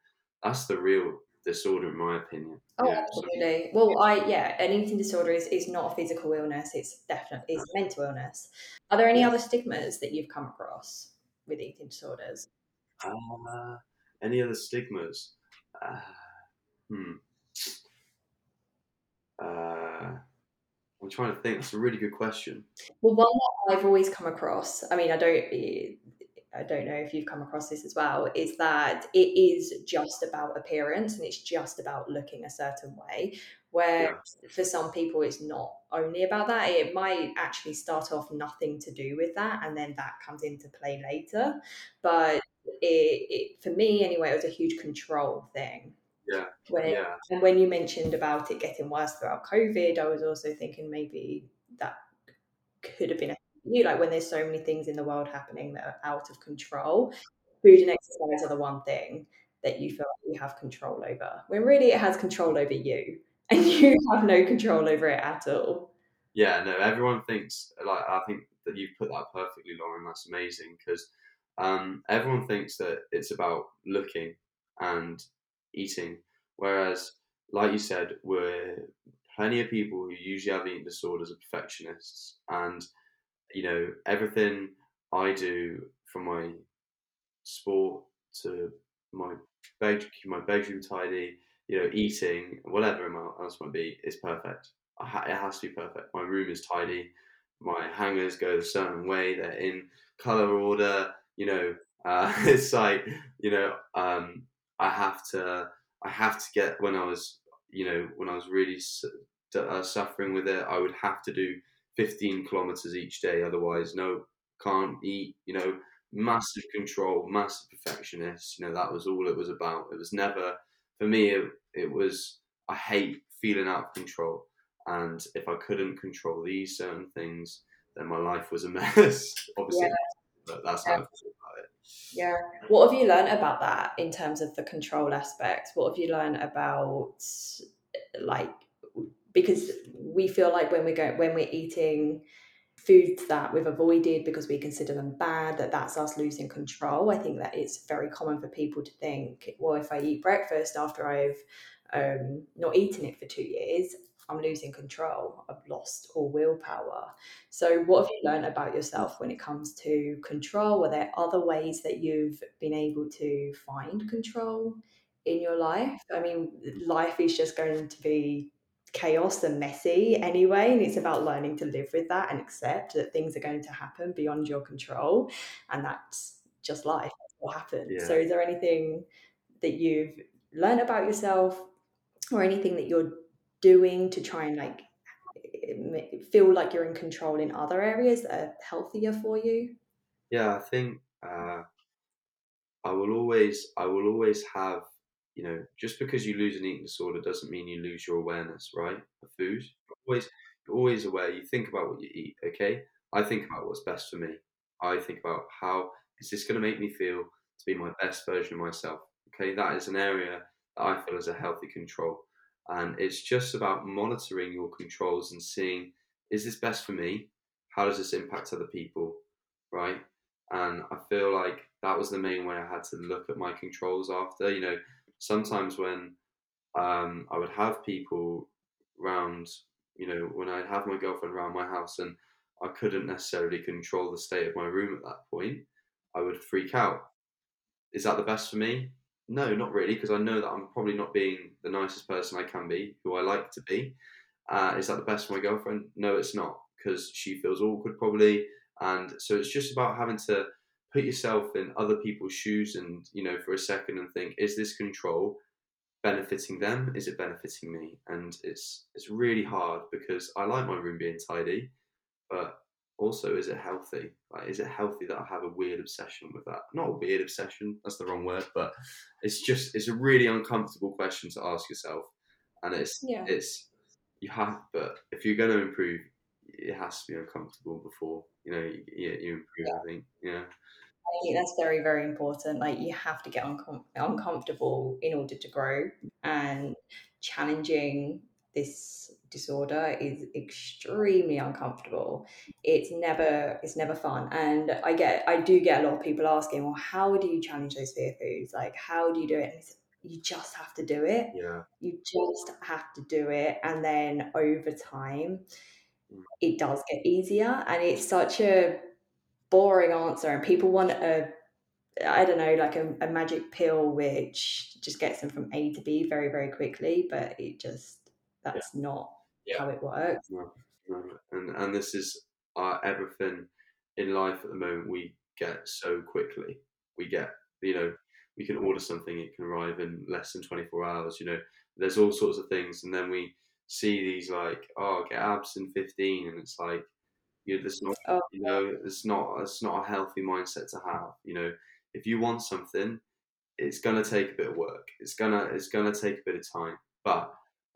that's the real disorder, in my opinion. Oh, Yeah, so- absolutely. Well, I yeah, an eating disorder is, is not a physical illness. It's definitely it's mental illness. Are there any other stigmas that you've come across with eating disorders? Uh, any other stigmas? Uh, hmm. Uh, I'm trying to think. That's a really good question. Well, one that I've always come across. I mean, I don't. I don't know if you've come across this as well. Is that it is just about appearance and it's just about looking a certain way. Where for some people, it's not only about that. It might actually start off nothing to do with that, and then that comes into play later. But it, it for me anyway, it was a huge control thing. Yeah. When it, Yeah, and when you mentioned about it getting worse throughout COVID, I was also thinking maybe that could have been a you like when there's so many things in the world happening that are out of control. Food and exercise are the one thing that you feel like you have control over. When really it has control over you and you have no control over it at all. yeah. No, everyone thinks like I think that you've put that perfectly, Lauren. That's amazing because um, everyone thinks that it's about looking and eating, whereas, like you said, we're plenty of people who usually have eating disorders are perfectionists, and you know everything I do from my sport to my bed, my bedroom tidy, you know, eating, whatever else might be, is perfect. Ha- it has to be perfect. My room is tidy. My hangers go a certain way. They're in color order. You know, uh, it's like you know, um, I have to. I have to get when I was, you know, when I was really uh, suffering with it. I would have to do 15 kilometers each day. Otherwise, no, can't eat. You know, massive control, massive perfectionist. You know, that was all it was about. It was never for me. It, it was I hate feeling out of control, and if I couldn't control these certain things, then my life was a mess. Obviously, Yeah. but that's Yeah. how I feel about it. Yeah. What have you learned about that in terms of the control aspect? What have you learned about like because we feel like when we go when we're eating foods that we've avoided because we consider them bad that that's us losing control. I think that it's very common for people to think well if i eat breakfast after i've um, not eaten it for two years i'm losing control. I've lost all willpower. So what have you learned about yourself when it comes to control? Are there other ways that you've been able to find control in your life? I mean life is just going to be chaos and messy anyway and it's about learning to live with that and accept that things are going to happen beyond your control and that's just life that's what happens. So is there anything that you've learned about yourself or anything that you're doing to try and like feel like you're in control in other areas that are healthier for you? Yeah, I think uh, I will always, I will always have, you know, just because you lose an eating disorder doesn't mean you lose your awareness, right? Of food. You're always, you're always aware. You think about what you eat, okay? I think about what's best for me. I think about how is this going to make me feel to be my best version of myself. Okay, that is an area that I feel is a healthy control, and it's just about monitoring your controls and seeing is this best for me? How does this impact other people? Right? and I feel like that was the main way I had to look at my controls after. You know, sometimes when um, I would have people round, you know, when I'd have my girlfriend around my house and I couldn't necessarily control the state of my room at that point, I would freak out. Is that the best for me? No, not really, because I know that I'm probably not being the nicest person I can be, who I like to be. Uh, is that the best for my girlfriend? No, it's not, because she feels awkward probably and so it's just about having to put yourself in other people's shoes and you know for a second and think is this control benefiting them? Is it benefiting me? And it's it's really hard because i like my room being tidy but also is it healthy? Like is it healthy that i have a weird obsession with that? Not a weird obsession that's the wrong word but it's just it's a really uncomfortable question to ask yourself. And it's yeah. it's you have but if you're going to improve it has to be uncomfortable before you know you, you you improve i think yeah I think that's very, very important. Like you have to get uncom- uncomfortable in order to grow, and challenging this disorder is extremely uncomfortable. It's never it's never fun. And I get I do get a lot of people asking, well, how do you challenge those fear foods? Like how do you do it? And you just have to do it. Yeah. You just have to do it. And then over time. It does get easier. And it's such a boring answer. And people want a I don't know, like a, a magic pill which just gets them from A to B very, very quickly, but it just that's not Yeah. how it works. No, no. And and this is uh, everything in life at the moment. We get so quickly. We get you know we can order something, it can arrive in less than twenty four hours. You know, there's all sorts of things, and then we see these like oh get abs in fifteen, and it's like you know, there's not Oh. you know it's not it's not a healthy mindset to have. You know, if you want something, it's gonna take a bit of work. It's gonna it's gonna take a bit of time, but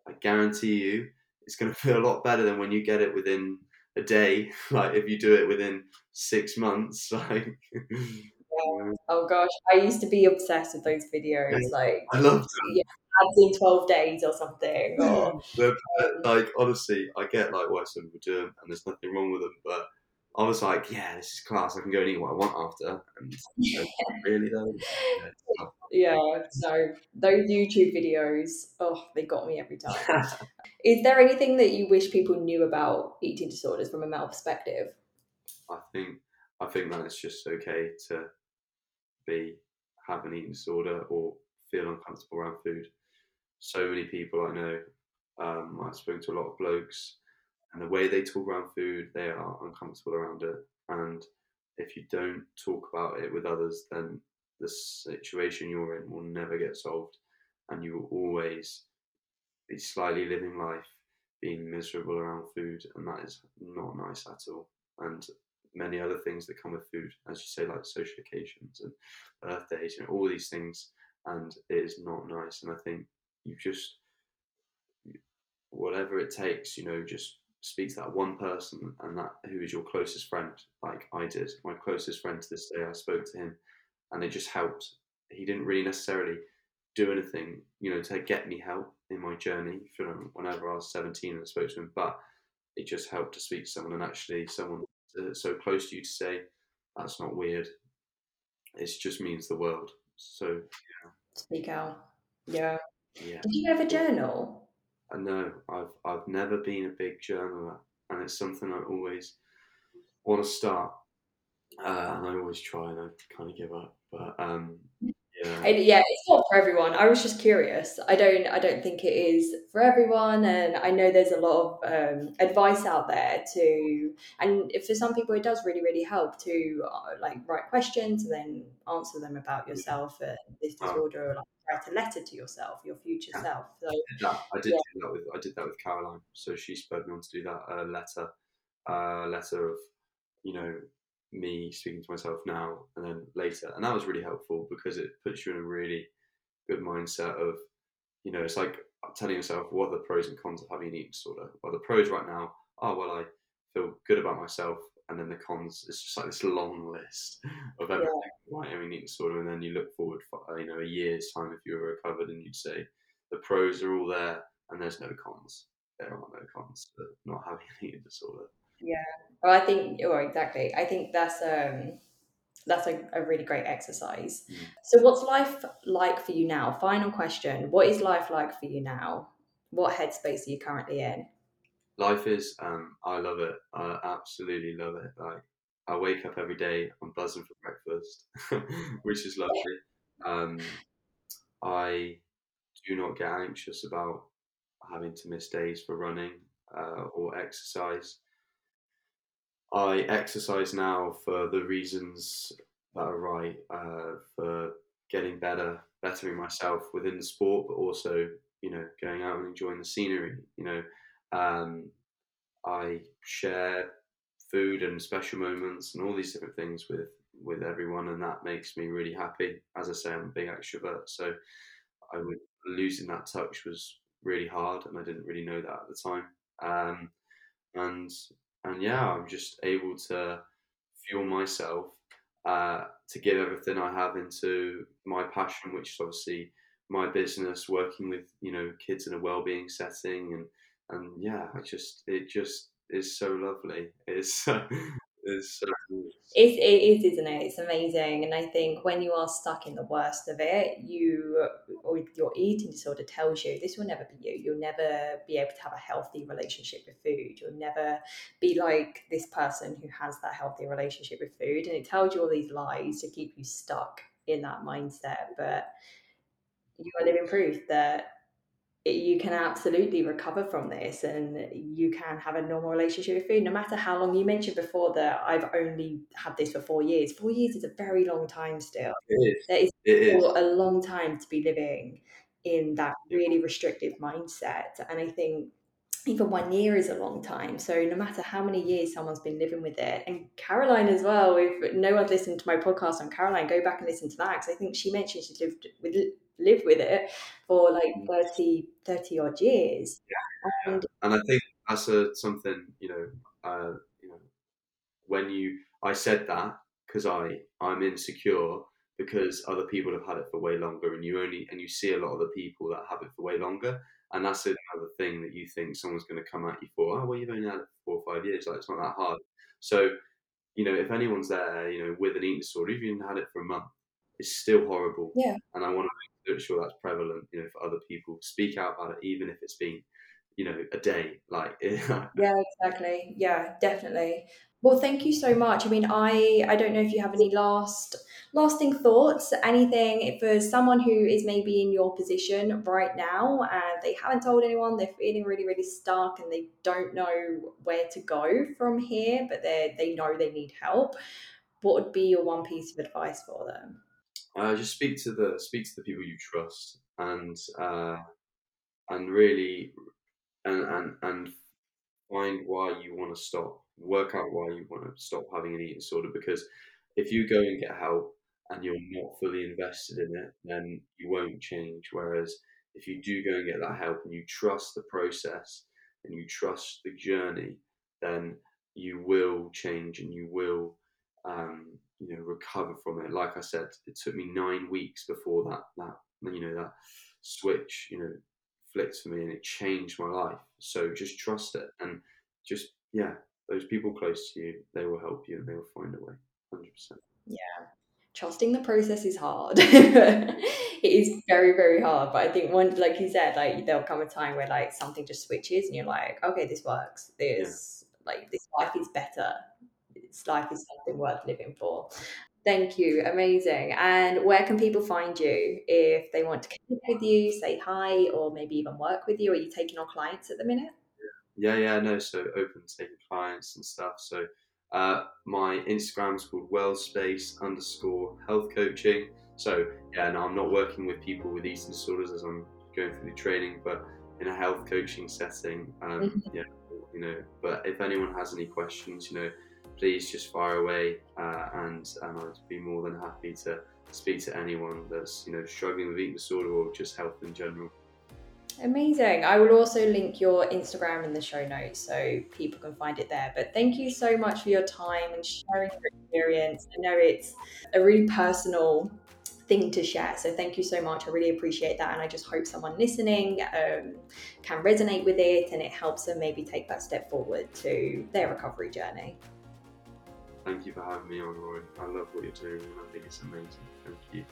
I guarantee you it's to feel a lot better than when you get it within a day. Like if you do it within six months, like um, Oh gosh, I used to be obsessed with those videos, like I love yeah, abs in twelve days or something. Or them. But, uh, like honestly, I get like why some people do them, and there's nothing wrong with them. But I was like, yeah, this is class. I can go and eat what I want after. And you know, really though, yeah, it's yeah, so those YouTube videos, oh, they got me every time. Is there anything that you wish people knew about eating disorders from a male perspective? I think I think that it's just okay to be have an eating disorder or feel uncomfortable around food. So many people I know, um, I've spoken to a lot of blokes, and the way they talk around food, they are uncomfortable around it. And if you don't talk about it with others, then the situation you're in will never get solved, and you will always be slightly living life being miserable around food, and that is not nice at all. And many other things that come with food, as you say, like social occasions and birthdays, know, all these things, and it is not nice. And I think you just, whatever it takes, you know, just speak to that one person and that who is your closest friend, like I did. My closest friend to this day, I spoke to him, and it just helped. He didn't really necessarily do anything, you know, to get me help in my journey. From whenever I was seventeen and I spoke to him, but it just helped to speak to someone and actually someone so close to you to say that's not weird. It just means the world. So Speak out. Yeah. Yeah, Did you ever journal? I know I've I've never been a big journaler, and it's something I always want to start. Uh, and I always try, and I kind of give up. But um, yeah, I, yeah, it's not for everyone. I was just curious. I don't. I don't think it is for everyone, and I know there's a lot of um, advice out there to. And for some people, it does really, really help to uh, like write questions and then answer them about yourself and this Oh. disorder, or like write a letter to yourself, your future Yeah. self. So did that. I did Yeah. that with I did that with Caroline. So she spurred me on to do that. A letter, a letter of you know me speaking to myself now and then later, and that was really helpful because it puts you in a really good mindset of you know it's like telling yourself what are the pros and cons of having an eating disorder. Well, the pros right now are well I feel good about myself, and then the cons is just like this long list of everything. Right, I mean eating disorder, and then you look forward for you know a year's time if you were recovered, and you'd say the pros are all there and there's no cons. There are no cons to not having an eating disorder. Yeah, well, I think, well, exactly. I think that's um, that's a, a really great exercise. Mm. So, what's life like for you now? Final question: What is life like for you now? What headspace are you currently in? Life is, um, I love it. I absolutely love it. Like I wake up every day, I'm buzzing for breakfast, which is lovely. Um, I do not get anxious about having to miss days for running uh, or exercise. I exercise now for the reasons that are right, uh, for getting better, bettering myself within the sport, but also, you know, going out and enjoying the scenery. You know, um, I share food and special moments and all these different things with with everyone, and that makes me really happy. As I say, I'm a big extrovert, so I would losing that touch was really hard, and I didn't really know that at the time. Um, and and yeah, I'm just able to fuel myself uh, to give everything I have into my passion, which is obviously my business, working with you know kids in a well-being setting, and and yeah, I just it just is so lovely. It's it's so it, it is, isn't it? It's amazing. And I think when you are stuck in the worst of it, you or your eating disorder tells you this will never be you. You'll never be able to have a healthy relationship with food. You'll never be like this person who has that healthy relationship with food. And it tells you all these lies to keep you stuck in that mindset. But you are living proof that you can absolutely recover from this and you can have a normal relationship with food no matter how long you mentioned before that i've only had this for four years four years is a very long time still it is. that is It is. a long time to be living in that really restrictive mindset and i think even one year is a long time. So no matter how many years someone's been living with it, and Caroline as well. If no one's listened to my podcast on Caroline, go back and listen to that because I think she mentioned she lived with lived with it for like Mm. 30, 30 odd years. Yeah. And and I think that's a, something you know, uh, you know, when you I said that because I I'm insecure because other people have had it for way longer, and you only and you see a lot of the people that have it for way longer, and that's another thing that you think someone's going to come at you for. Oh well, you've only had it for four or five years, like it's not that hard. So, you know, if anyone's there, you know, with an eating disorder, if you've had it for a month, it's still horrible. Yeah. And I want to make sure that's prevalent, you know, for other people. Speak out about it, even if it's been you know a day like yeah exactly. Yeah definitely. Well thank you so much. I mean i i don't know if you have any last lasting thoughts anything for someone who is maybe in your position right now and they haven't told anyone they're feeling really really stuck and they don't know where to go from here but they they know they need help what would be your one piece of advice for them uh, just speak to the speak to the people you trust and uh, and really and and and find why you want to stop. Work out why you want to stop having an eating disorder. Because if you go and get help and you're not fully invested in it, then you won't change. Whereas if you do go and get that help and you trust the process and you trust the journey, then you will change and you will um, you know recover from it. Like I said, it took me nine weeks before that that you know that switch you know flicked for me and it changed my life. So just trust it and just yeah, those people close to you, they will help you and they will find a way. Hundred percent. Yeah. Trusting the process is hard. it is very, very hard. But I think one like you said, like there'll come a time where like something just switches and you're like, okay, this works. This yeah. like this life is better. This life is something worth living for. Thank you. Amazing. And where can people find you if they want to connect with you, say hi, or maybe even work with you? Are you taking on clients at the minute? Yeah, yeah, no. So open to taking clients and stuff. So uh, my Instagram is called Wellspace underscore health coaching. So yeah, no, I'm not working with people with eating disorders as I'm going through the training, but in a health coaching setting. Um, mm-hmm. Yeah, you know. But if anyone has any questions, you know, please just fire away, uh, and and I'd be more than happy to speak to anyone that's you know struggling with eating disorder or just health in general. Amazing. I will also link your Instagram in the show notes so people can find it there. But thank you so much for your time and sharing your experience. I know it's a really personal thing to share. So thank you so much. I really appreciate that. And I just hope someone listening um, can resonate with it and it helps them maybe take that step forward to their recovery journey. Thank you for having me on, Roy. I love what you're doing and I think it's amazing. Thank you.